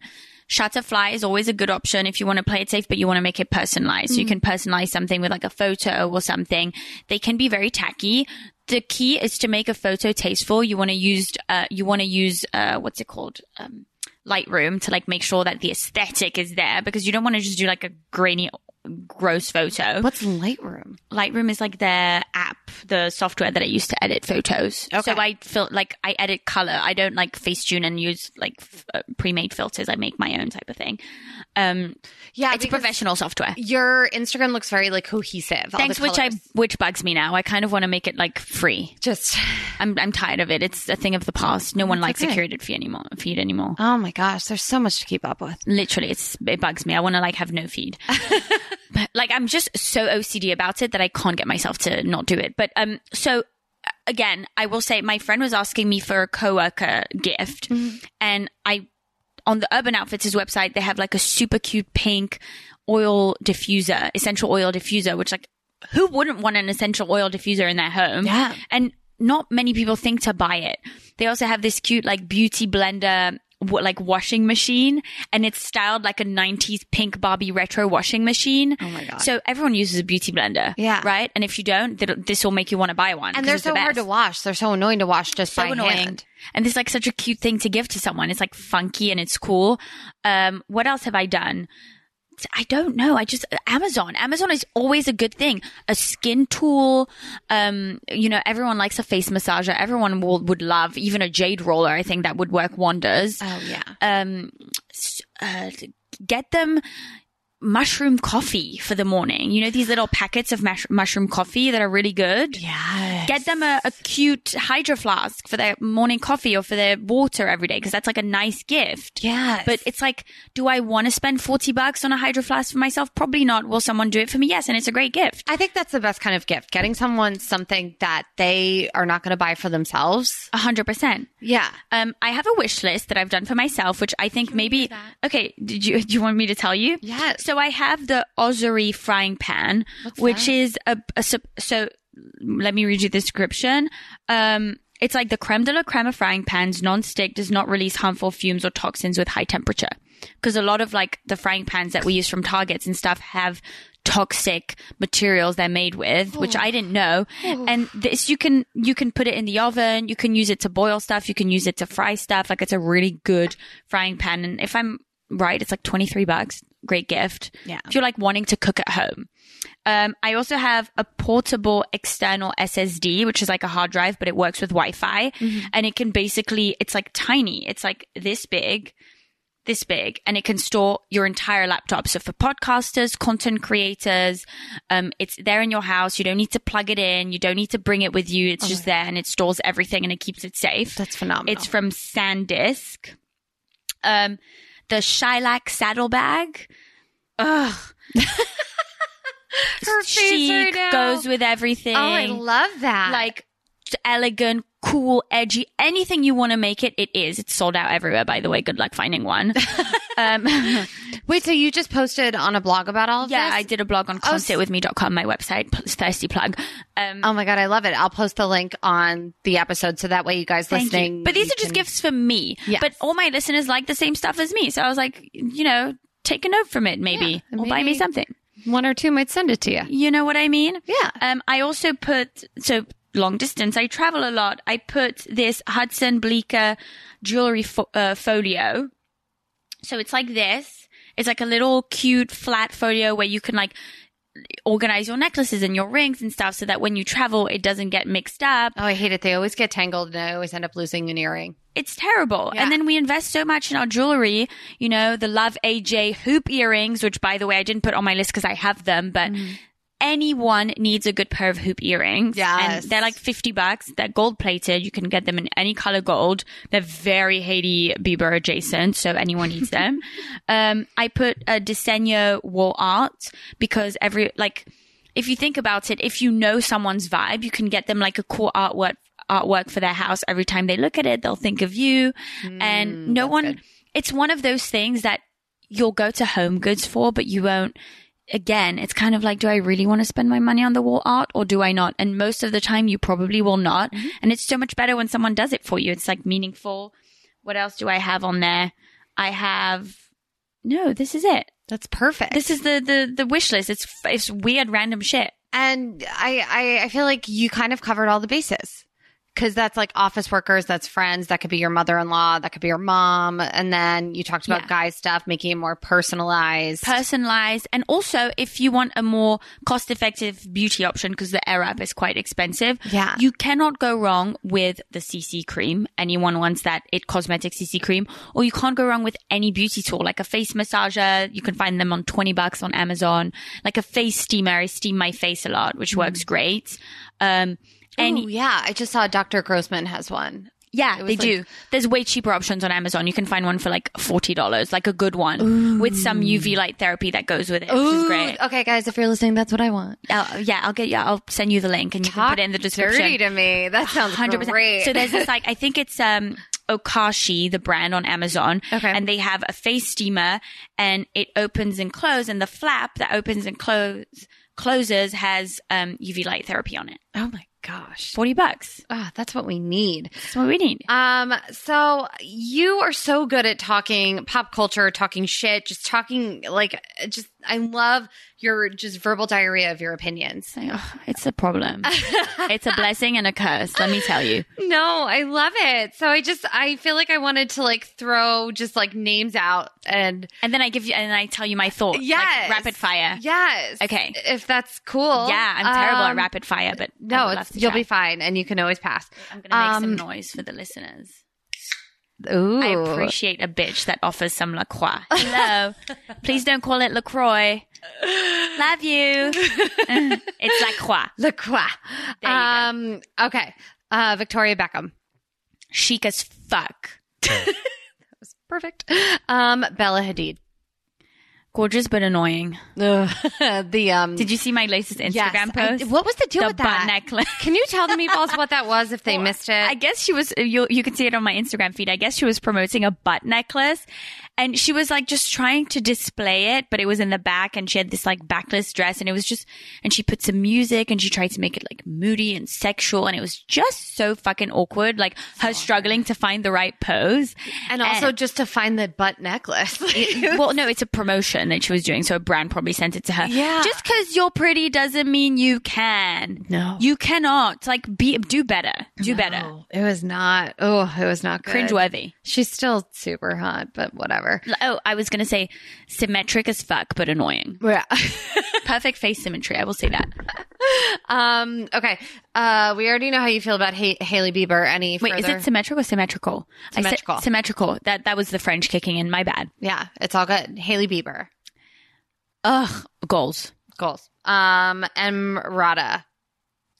S3: Shutterfly is always a good option if you want to play it safe, but you want to make it personalized. So you can personalize something with like a photo or something. They can be very tacky. The key is to make a photo tasteful. You want to use, uh, you want to use, uh, what's it called? Um, Lightroom to like make sure that the aesthetic is there because you don't want to just do like a grainy, gross photo.
S2: What's Lightroom?
S3: Lightroom is like their app, the software that I use to edit photos.
S2: Okay.
S3: So I feel like I edit color. I don't like Facetune and use like f- uh, pre-made filters. I make my own type of thing. Um,
S2: Yeah.
S3: it's
S2: because
S3: professional software.
S2: Your Instagram looks very like cohesive.
S3: Thanks, which I which bugs me now. I kind of want to make it like free.
S2: just,
S3: I'm I'm tired of it. It's a thing of the past. No one likes
S2: okay.
S3: a curated feed anymore. Feed anymore.
S2: oh my gosh, there's so much to keep up with.
S3: Literally, it's it bugs me. I want to like have no feed. but like I'm just so OCD about it that I can't get myself to not do it. But um, so uh, again, I will say my friend was asking me for a coworker gift, and I on the Urban Outfitters website they have like a super cute pink oil diffuser, essential oil diffuser, which like who wouldn't want an essential oil diffuser in their home?
S2: Yeah.
S3: and not many people think to buy it. They also have this cute like beauty blender w- like washing machine and it's styled like a 90s pink Barbie retro washing machine.
S2: Oh my God.
S3: So everyone uses a beauty blender.
S2: Yeah.
S3: Right? And if you don't, this will make you want to buy one.
S2: And they're
S3: it's the
S2: so hard to wash. They're so annoying to wash just
S3: So
S2: by
S3: annoying.
S2: hand.
S3: And this is like such a cute thing to give to someone. It's like funky and it's cool. Um, what else have I done? I don't know. I just Amazon. Amazon is always a good thing. A skin tool. Um, you know, everyone likes a face massager. Everyone will, would love even a jade roller. I think that would work wonders.
S2: Oh yeah.
S3: Um, uh, get them mushroom coffee for the morning. You know, these little packets of mush- mushroom coffee that are really good.
S2: Yeah.
S3: Get them a, a cute hydro flask for their morning coffee or for their water every day because that's like a nice gift.
S2: Yeah.
S3: But it's like, do I want to spend 40 bucks on a hydro flask for myself? Probably not. Will someone do it for me? Yes. And it's a great gift.
S2: I think that's the best kind of gift. Getting someone something that they are not going to buy for themselves.
S3: A hundred percent.
S2: Yeah.
S3: Um, I have a wish list that I've done for myself, which I think maybe, okay, did you, do you want me to tell you?
S2: Yes.
S3: So I have the Ozeri frying pan, which is a, a, so let me read you the description. Um, it's like the creme de la creme of frying pans, non-stick, does not release harmful fumes or toxins with high temperature. Because a lot of like the frying pans that we use from Targets and stuff have toxic materials they're made with, which I didn't know. And this, you can, you can put it in the oven. You can use it to boil stuff. You can use it to fry stuff. Like it's a really good frying pan. And if I'm right, it's like 23 bucks. Great gift.
S2: Yeah.
S3: If you're like wanting to cook at home. Um, I also have a portable external SSD, which is like a hard drive, but it works with Wi-Fi and it can basically, it's like tiny. It's like this big, this big, and it can store your entire laptop. So for podcasters, content creators, um, it's there in your house. You don't need to plug it in. You don't need to bring it with you. It's just there and it stores everything and it keeps it safe.
S2: That's phenomenal.
S3: It's from SanDisk. Um, the Shylac saddlebag. Ugh.
S2: Her face right now.
S3: goes with everything.
S2: Oh, I love that.
S3: like elegant, cool, edgy, anything you want to make it, it is. It's sold out everywhere, by the way. Good luck finding one. um,
S2: wait, so you just posted on a blog about all of
S3: yeah,
S2: this?
S3: Yeah, I did a blog on consitwithme.com, my website, thirsty plug. Um,
S2: Oh my god, I love it. I'll post the link on the episode so that way you guys
S3: thank
S2: listening.
S3: you. But these are just
S2: can-
S3: gifts for me.
S2: Yes.
S3: But all my listeners like the same stuff as me. So I was like, you know, take a note from it, maybe.
S2: Yeah,
S3: or buy me something.
S2: One or two might send it to you.
S3: You know what I mean?
S2: Yeah.
S3: Um, I also put, so long distance, I travel a lot. I put this Hudson Bleecker jewelry fo- uh, folio. So it's like this. It's like a little cute flat folio where you can like organize your necklaces and your rings and stuff so that when you travel, it doesn't get mixed up.
S2: Oh, I hate it. They always get tangled and I always end up losing an earring.
S3: It's terrible.
S2: Yeah.
S3: And then we invest so much in our jewelry, you know, the Luv AJ hoop earrings, which by the way, I didn't put on my list because I have them, but anyone needs a good pair of hoop earrings.
S2: Yes.
S3: And they're like 50 bucks. They're gold plated. You can get them in any color gold. They're very Hailey Bieber adjacent. So anyone needs them. um, I put a Diseño wall art because every, like, if you think about it, if you know someone's vibe, you can get them like a cool artwork artwork for their house. Every time they look at it, they'll think of you. and no one, it's one of those things that you'll go to home goods for, but you won't. Again, it's kind of like, do I really want to spend my money on the wall art or do I not? And most of the time you probably will not. Mm-hmm. And it's so much better when someone does it for you. It's like meaningful. What else do I have on there? I have, no, this is it.
S2: That's perfect.
S3: This is the, the, the wish list. It's, it's weird random shit.
S2: and I, I, I feel like you kind of covered all the bases. Cause that's like office workers, that's friends, that could be your mother in law, that could be your mom. And then you talked about
S3: Yeah.
S2: guy stuff, making it more personalized.
S3: personalized and also if you want a more cost effective beauty option because the air app is quite expensive
S2: Yeah.
S3: you cannot go wrong with the cc cream anyone wants that it cosmetic cc cream or you can't go wrong with any beauty tool like a face massager you can find them on 20 bucks on amazon like a face steamer i steam my face a lot which works great um any
S2: Ooh, yeah, I just saw Dr. Grossman has one.
S3: yeah, they
S2: like-
S3: do. There's way cheaper options on Amazon. You can find one for like forty dollars, like a good one with some UV light therapy that goes with it, which is great.
S2: Okay, guys, if you're listening, that's what I want.
S3: I'll, yeah, I'll get you. I'll send you the link and you can put it in the description.
S2: Dirty to me. That sounds
S3: 100%.
S2: great.
S3: So there's this like I think it's um Okashi, the brand on Amazon.
S2: Okay.
S3: And they have a face steamer and it opens and closes and the flap that opens and close closes has um UV light therapy on it.
S2: oh my gosh.
S3: 40 bucks.
S2: Ah, that's what we need.
S3: That's what we need.
S2: Um, so you are so good at talking pop culture, talking shit, just talking like just I love your just verbal diarrhea of your opinions.
S3: It's a problem. it's a blessing and a curse, let me tell you.
S2: No, I love it. So I just I feel like I wanted to like throw just like names out and
S3: And then I give you, and I tell you my thoughts. like
S2: Yes.
S3: rapid fire.
S2: yes.
S3: Okay.
S2: If that's cool.
S3: Yeah, I'm terrible at
S2: Um,
S3: rapid fire, but
S2: No, it's, you'll be fine and you can always pass.
S3: I'm going to make
S2: Um,
S3: some noise for the listeners.
S2: Ooh.
S3: I appreciate a bitch that offers some LaCroix. Hello. Please don't call it LaCroix. Love you. it's
S2: LaCroix. LaCroix.
S3: There you go.
S2: um, okay. Uh, Victoria Beckham.
S3: Chic as fuck.
S2: That was perfect. Um, Bella Hadid.
S3: Gorgeous but annoying.
S2: the um.
S3: Did you see my latest Instagram
S2: yes, I-
S3: post?
S2: what was the deal
S3: the
S2: with
S3: butt
S2: that?
S3: necklace.
S2: Can you tell the meatballs what that was if they missed it?
S3: I guess she was. You you can see it on my Instagram feed. I guess she was promoting a butt necklace, and she was like just trying to display it, but it was in the back, and she had this like backless dress, and it was just, and she put some music, and she tried to make it like moody and sexual, and it was just so fucking awkward. Like her struggling to find the right pose,
S2: and also just to find the butt necklace.
S3: well, no, it's a promotion that she was doing, so a brand probably sent it to her.
S2: Yeah.
S3: just because you're pretty doesn't mean you can.
S2: No.
S3: you cannot. Like, be do better. Do better.
S2: It was not. Oh, it was not good.
S3: Cringeworthy.
S2: She's still super hot, but whatever.
S3: Oh, I was gonna say symmetric as fuck, but annoying.
S2: Yeah.
S3: Perfect face symmetry. I will say that.
S2: um. Okay. Uh. We already know how you feel about ha- Hailey Bieber. Any
S3: Wait, is it symmetrical or symmetrical? Said
S2: Symmetrical.
S3: symmetrical. That that was the French kicking in. My bad.
S2: yeah. It's all good. Hailey Bieber.
S3: Ugh, goals.
S2: Goals. Um. M. Rada.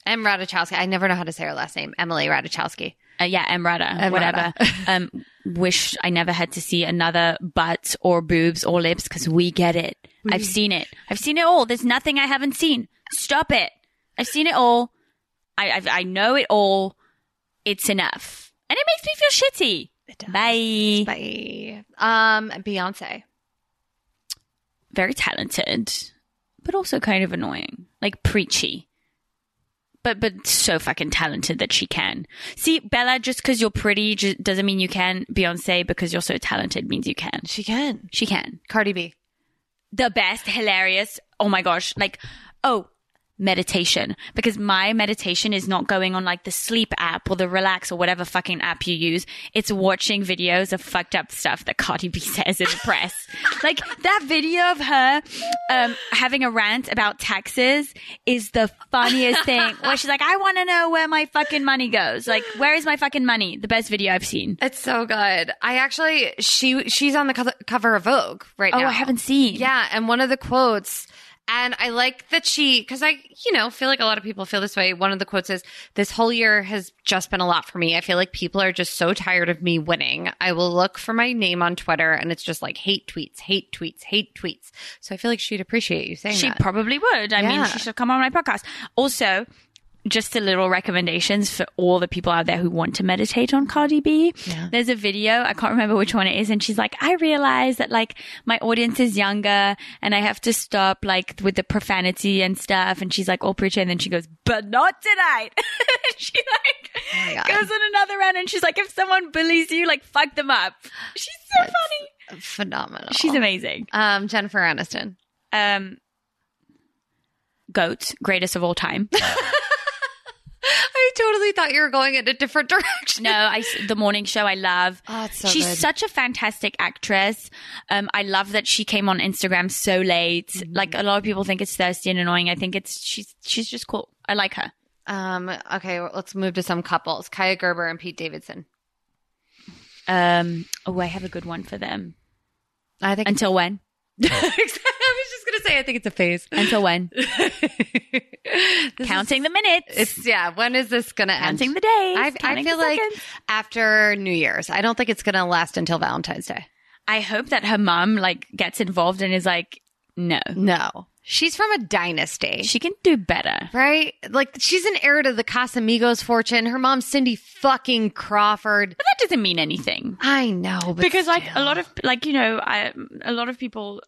S2: M. Ratajkowski. I never know how to say her last name. Emily Ratajkowski.
S3: Uh, yeah, Emrata,
S2: Emrata.
S3: whatever. um, wish I never had to see another butt or boobs or lips because we get it. I've seen it. I've seen it all. There's nothing I haven't seen. Stop it. I've seen it all. I I've, I know it all. It's enough, and it makes me feel shitty.
S2: It does.
S3: Bye.
S2: Bye. Um. Beyonce.
S3: very talented, but also kind of annoying, like preachy. But but so fucking talented that she can. See, Bella, just because you're pretty ju- doesn't mean you can. Beyonce, because you're so talented, means you can.
S2: She can.
S3: She can.
S2: Cardi B.
S3: The best, hilarious. Oh my gosh! Like, oh, meditation. Because my meditation is not going on like the sleep app or the relax or whatever fucking app you use. It's watching videos of fucked up stuff that Cardi B says in the press. like that video of her um, having a rant about taxes is the funniest thing. Where she's like, I want to know where my fucking money goes. Like, where is my fucking money? The best video I've seen.
S2: It's so good. I actually she she's on the co- cover of Vogue right
S3: Oh,
S2: now.
S3: Oh, I haven't seen.
S2: Yeah, and one of the quotes, and I like that she because I you know feel like a lot of people feel this way. One of the quotes is, "This whole year has just been a lot for me. I feel like people are just so tired of me winning. I will look for my name on Twitter, and it's just like hate tweets, hate tweets, hate tweets. So I feel like she'd appreciate you saying
S3: She
S2: that.
S3: probably would. I mean, she should come on my podcast. Also, just a little recommendations for all the people out there who want to meditate on Cardi B. There's a video, I can't remember which one it is, and she's like, I realize that like my audience is younger and I have to stop like with the profanity and stuff. And she's like all preacher. and then she goes, but not tonight. she like
S2: my God.
S3: goes on another round and she's like, if someone bullies you, like fuck them up. She's so funny.
S2: Phenomenal.
S3: She's amazing.
S2: um Jennifer Aniston.
S3: Um, goat, greatest of all time.
S2: I totally thought you were going in a different direction.
S3: No, I the morning show I love.
S2: Oh, it's so
S3: She's
S2: good.
S3: such a fantastic actress. Um, I love that she came on Instagram so late.
S2: Mm-hmm.
S3: Like a lot of people think it's thirsty and annoying. I think it's she's she's just cool. I like her.
S2: Um. Okay, let's move to some couples: Kaia Gerber and Pete Davidson.
S3: Um, oh, I have a good one for them.
S2: I think
S3: Until when?
S2: I was just gonna say I think it's a phase.
S3: Until when? Counting
S2: is-
S3: the minutes.
S2: It's yeah. When is this gonna
S3: counting
S2: end?
S3: the days.
S2: I, I
S3: counting
S2: feel
S3: the
S2: like
S3: seconds.
S2: after New Year's. I don't think it's gonna last until Valentine's Day.
S3: I hope that her mom like gets involved and is like, no,
S2: No, she's from a dynasty.
S3: she can do better.
S2: Right? Like she's an heir to the Casamigos fortune. Her mom's Cindy fucking Crawford.
S3: But that doesn't mean anything.
S2: I know, but
S3: because like a lot of like you know I a lot of people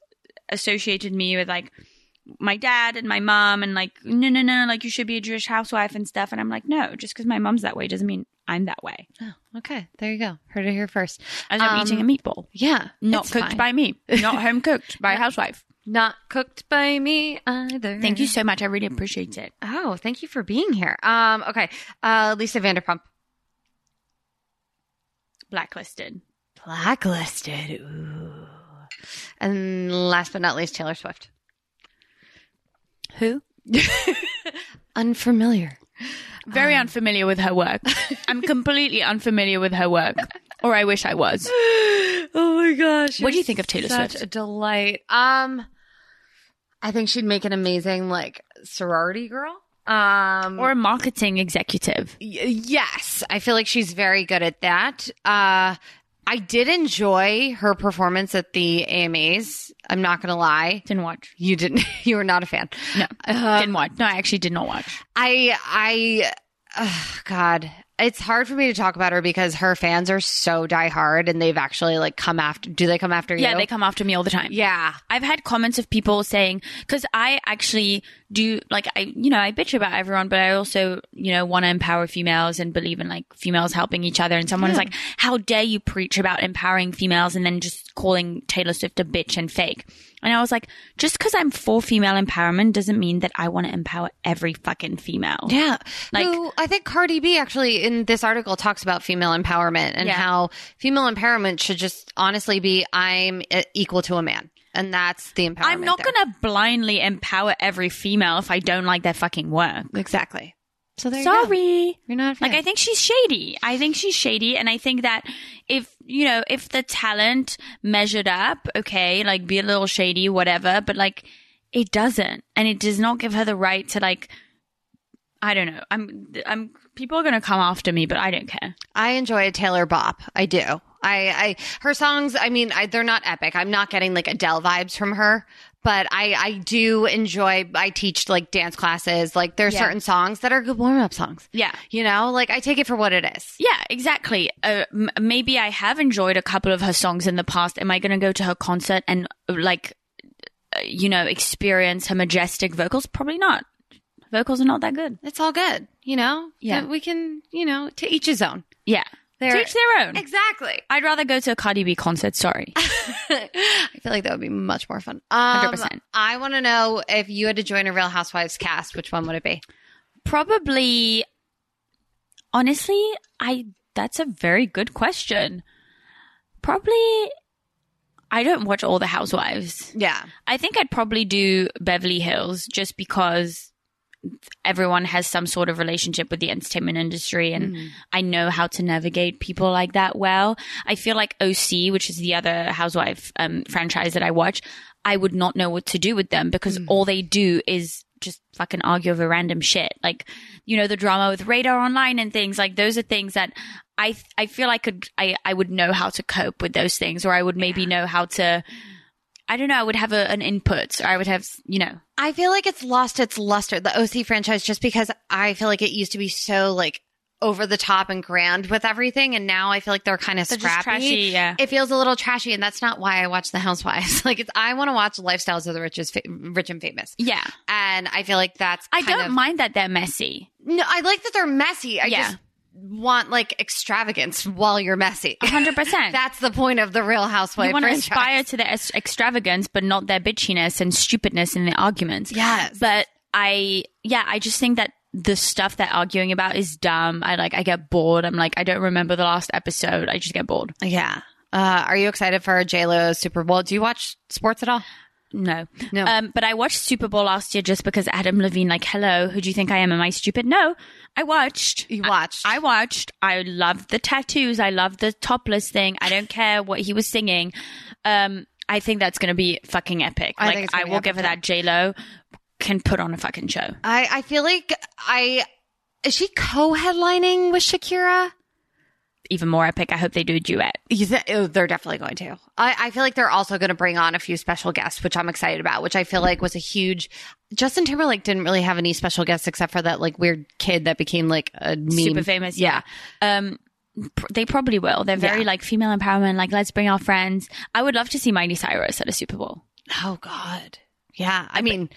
S3: associated me with like my dad and my mom and like no no no like you should be a Jewish housewife and stuff and I'm like no just because my mom's that way doesn't mean I'm that way.
S2: Oh, okay, there you go. Heard it here first.
S3: I was
S2: Um,
S3: eating a meatball,
S2: Yeah,
S3: not cooked
S2: fine.
S3: by me, not home cooked by a housewife.
S2: Not cooked by me either.
S3: Thank you so much. I really appreciate it.
S2: Oh, thank you for being here. Um, okay, uh, Lisa Vanderpump.
S3: Blacklisted.
S2: Blacklisted. Ooh. And last but not least, Taylor Swift.
S3: Who?
S2: Unfamiliar.
S3: Very unfamiliar with her work. I'm completely unfamiliar with her work. Or I wish I was.
S2: Oh my gosh.
S3: What do you think of Taylor
S2: such
S3: Swift?
S2: a delight. Um I think she'd make an amazing like sorority girl. Um
S3: Or a marketing executive.
S2: y- yes, I feel like she's very good at that. Uh I did enjoy her performance at the AMAs. I'm not going to lie.
S3: Didn't watch.
S2: You didn't you were not a fan.
S3: No.
S2: Uh,
S3: didn't watch. No, I actually did not watch.
S2: I I ugh, God, it's hard for me to talk about her because her fans are so diehard and they've actually like come after. Do they come after you?
S3: Yeah, they come after me all the time.
S2: Yeah,
S3: I've had comments of people saying because I actually do like I you know I bitch about everyone, but I also you know want to empower females and believe in like females helping each other. And someone is like, "How dare you preach about empowering females and then just calling Taylor Swift a bitch and fake?" And I was like, just because I'm for female empowerment doesn't mean that I want to empower every fucking female.
S2: yeah.
S3: Like-
S2: Who, I think Cardi B actually in this article talks about female empowerment and
S3: Yeah.
S2: how female empowerment should just honestly be I'm uh, equal to a man, and that's the empowerment.
S3: I'm not gonna blindly empower every female if I don't like their fucking work.
S2: exactly. So there you.
S3: Sorry.
S2: You're not.
S3: Like I think she's shady. I think she's shady and I think that if, you know, if the talent measured up, okay, like be a little shady, whatever, but like it doesn't. And it does not give her the right to like I don't know. I'm I'm people are going to come after me, but I don't care.
S2: I enjoy a Taylor Bop. I do. I, I her songs. I mean, I, they're not epic. I'm not getting like Adele vibes from her, but I I do enjoy. I teach like dance classes. Like there's
S3: Yeah.
S2: certain songs that are good warm up songs.
S3: Yeah.
S2: You know, like I take it for what it is.
S3: Yeah, exactly. Uh, m- maybe I have enjoyed a couple of her songs in the past. Am I going to go to her concert and like, uh, you know, experience her majestic vocals? Probably not. Vocals are not that good.
S2: It's all good. You know.
S3: Yeah.
S2: We can. You know, to each his own.
S3: Yeah.
S2: They're-
S3: to each their own.
S2: Exactly.
S3: I'd rather go to a Cardi B concert. Sorry.
S2: I feel like that would be much more fun. Um,
S3: 100%.
S2: I want to know if you had to join a Real Housewives cast, which one would it be?
S3: Probably. Honestly, I. That's a very good question. Probably. I don't watch all the Housewives.
S2: Yeah.
S3: I think I'd probably do Beverly Hills just because everyone has some sort of relationship with the entertainment industry and I know how to navigate people like that well. I feel like OC, which is the other housewife um, franchise that I watch, I would not know what to do with them because all they do is just fucking argue over random shit. Like, you know, the drama with Radar Online and things like those are things that I I feel I could I I would know how to cope with those things or I would maybe know how to I don't know, I would have a, an input or I would have, you know,
S2: I feel like it's lost its luster, the OC franchise, just because I feel like it used to be so like over the top and grand with everything, and now I feel like they're kind of
S3: They're
S2: scrappy.
S3: trashy, yeah.
S2: It feels a little trashy, and that's not why I watch The Housewives. like, it's I want to watch lifestyles of the Riches, fa- rich and famous,
S3: yeah.
S2: and I feel like that's.
S3: I don't
S2: of-
S3: mind that they're messy.
S2: No, I like that they're messy. I
S3: Yeah.
S2: just want like extravagance while you're messy.
S3: 100%.
S2: That's the point of the Real Housewife
S3: you want to aspire to their ex- extravagance, but not their bitchiness and stupidness in their arguments.
S2: Yes.
S3: But I, yeah, I just think that the stuff they're arguing about is dumb. I like, I get bored. I'm like, I don't remember the last episode. I just get bored.
S2: Yeah. Uh, are you excited for J Lo Super Bowl? Do you watch sports at all?
S3: No.
S2: No.
S3: Um, but I watched Super Bowl last year just because Adam Levine, like, hello, who do you think I am? Am I stupid? No, I watched.
S2: You watched.
S3: I watched. I loved the tattoos. I loved the topless thing. I don't care what he was singing. Um, I think that's going to be fucking epic.
S2: I
S3: like, I will give her that. J Lo can put on a fucking show.
S2: I, I feel like I is she co-headlining with Shakira?
S3: Even more epic. I hope they do a duet.
S2: You th- oh, they're definitely going to. I, I feel like they're also going to bring on a few special guests, which I'm excited about. Which I feel like was a huge. Justin Timberlake didn't really have any special guests except for that like weird kid that became like a meme.
S3: Super famous.
S2: Yeah.
S3: Um, they probably will. They're very
S2: Yeah.
S3: like female empowerment. Like, let's bring our friends. I would love to see Miley Cyrus at a Super Bowl.
S2: Oh God. Yeah. I mean,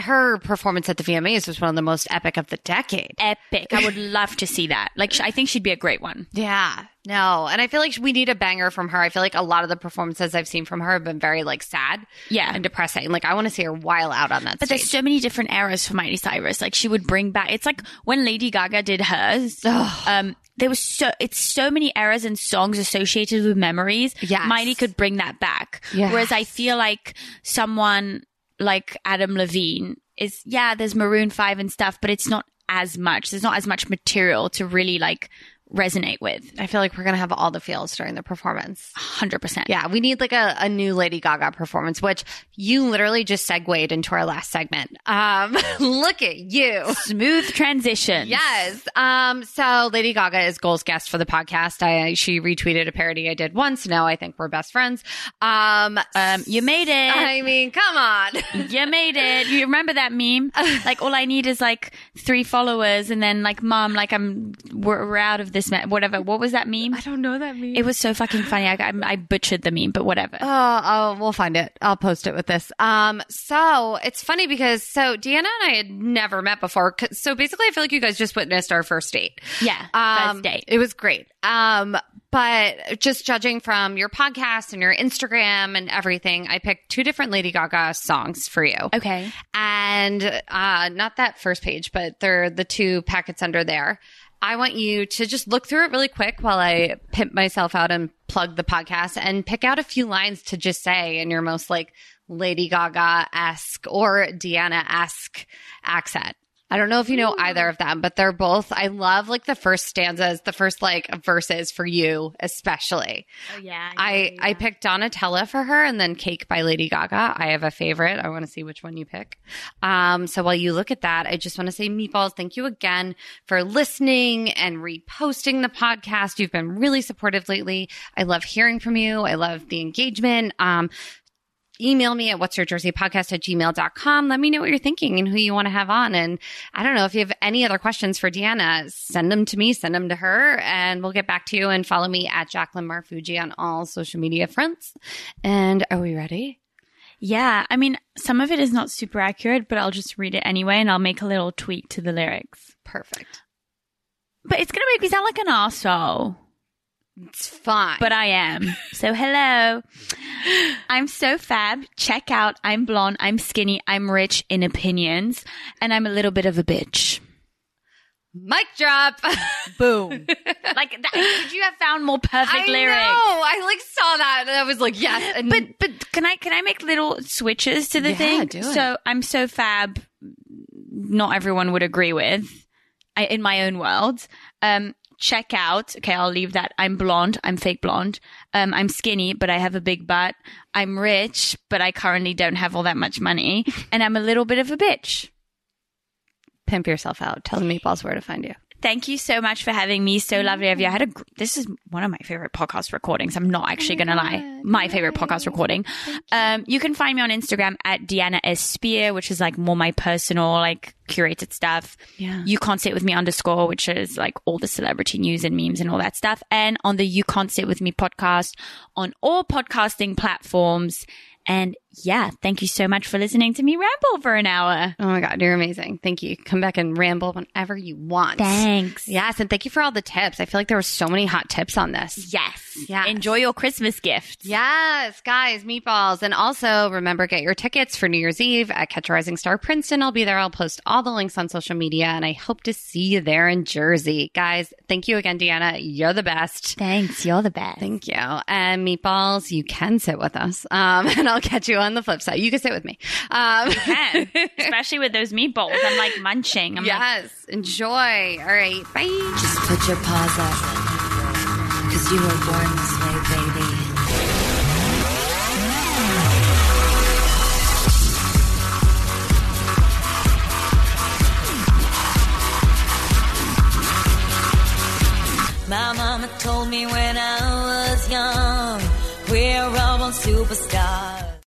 S2: her performance at the VMAs was one of the most epic of the decade.
S3: Epic. I would love to see that. Like, I think she'd be a great one.
S2: Yeah. No. And I feel like we need a banger from her. I feel like a lot of the performances I've seen from her have been very like sad.
S3: Yeah.
S2: And depressing. Like I want to see her while out on that
S3: But
S2: stage.
S3: there's so many different eras for Miley Cyrus. Like she would bring back. It's like when Lady Gaga did hers. Um, there was so it's so many eras and songs associated with memories.
S2: Yeah,
S3: Miley could bring that back.
S2: Yes.
S3: Whereas I feel like someone like Adam Levine is yeah, there's Maroon Five and stuff, but it's not as much. There's not as much material to really like resonate with.
S2: I feel like we're gonna have all the feels during the performance.
S3: 100%.
S2: Yeah, we need like a, a new Lady Gaga performance, which you literally just segued into our last segment. Um, look at you.
S3: Smooth transition.
S2: Yes. Um, so Lady Gaga is Goals guest for the podcast. I she retweeted a parody I did once. Now I think we're best friends. Um,
S3: Um, you made it.
S2: I mean, come on.
S3: you made it. You remember that meme? Like all I need is like three followers, and then like mom, like I'm we're, we're out of this. Me- whatever. What was that meme?
S2: I don't know that meme.
S3: It was so fucking funny. I, I, I butchered the meme, but whatever.
S2: Oh, oh, we'll find it. I'll post it with this. Um, so it's funny because so Deanna and I had never met before. So basically, I feel like you guys just witnessed our first date.
S3: yeah,
S2: Um,
S3: first date.
S2: It was great. Um, but just judging from your podcast and your Instagram and everything, I picked two different Lady Gaga songs for you.
S3: Okay.
S2: And uh, not that first page, but they're the two packets under there. I want you to just look through it really quick while I pimp myself out and plug the podcast and pick out a few lines to just say in your most like Lady Gaga esque or Deanna esque accent. I don't know if you know either of them, but they're both, I love like the first stanzas, the first like verses for you, especially.
S3: Oh yeah.
S2: I, I picked Donatella for her and then Cake by Lady Gaga. I have a favorite. I want to see which one you pick. Um, so while you look at that, I just want to say, Meatballs, thank you again for listening and reposting the podcast. You've been really supportive lately. I love hearing from you. I love the engagement. Um, email me at what's your jersey podcast at gmail.com. Let me know what you're thinking and who you want to have on. And I don't know if you have any other questions for Deanna, send them to me, send them to her, and we'll get back to you and follow me at Jacqueline Marfuji on all social media fronts. And are we ready?
S3: Yeah. I mean, some of it is not super accurate, but I'll just read it anyway, and I'll make a little tweak to the lyrics.
S2: Perfect.
S3: But it's gonna make me sound like an asshole.
S2: It's fine.
S3: but I am. So hello. I'm so fab. Check out. I'm blonde. I'm skinny. I'm rich in opinions. And I'm a little bit of a bitch.
S2: mic drop.
S3: Boom. like, that, could you have found more perfect
S2: I
S3: lyrics?
S2: know. I like saw that and I was like, yes. And
S3: But, but can I, can I make little switches to the
S2: Yeah,
S3: thing?
S2: do it.
S3: So I'm so fab. Not everyone would agree with I, in my own world. Um, check out. Okay, I'll leave that. I'm blonde. I'm fake blonde. Um, I'm skinny, but I have a big butt. I'm rich, but I currently don't have all that much money. And I'm a little bit of a bitch.
S2: pimp yourself out. Tell the meatballs where to find you.
S3: Thank you so much for having me. So lovely of you. I had a, this is one of my favorite podcast recordings. I'm not actually going to lie. My favorite podcast recording. Um, you can find me on Instagram at Deanna S. Spear, which is like more my personal, like curated stuff.
S2: Yeah.
S3: You can't sit with me underscore, which is like all the celebrity news and memes and all that stuff. And on the You Can't Sit With Me podcast on all podcasting platforms. And yeah, thank you so much for listening to me ramble for an hour.
S2: Oh my God, you're amazing. Thank you. Come back and ramble whenever you want.
S3: Thanks.
S2: Yes, and thank you for all the tips. I feel like there were so many hot tips on this.
S3: Yes.
S2: Yes.
S3: Enjoy your Christmas gifts.
S2: Yes, guys, meatballs. And also remember, get your tickets for New Year's Eve at Catch a Rising Star Princeton. I'll be there. I'll post all the links on social media and I hope to see you there in Jersey. Guys, thank you again, Deanna. You're the best.
S3: Thanks. You're the best.
S2: Thank you. And meatballs, you can sit with us. Um, and I'll catch you on the flip side. You can sit with me. Um, you
S3: can, especially with those meatballs. I'm like munching. I'm
S2: yes, like- enjoy. All right, bye.
S1: Just put your paws up, because you were born this way, baby. My mama told me when I was young, we're all on superstars.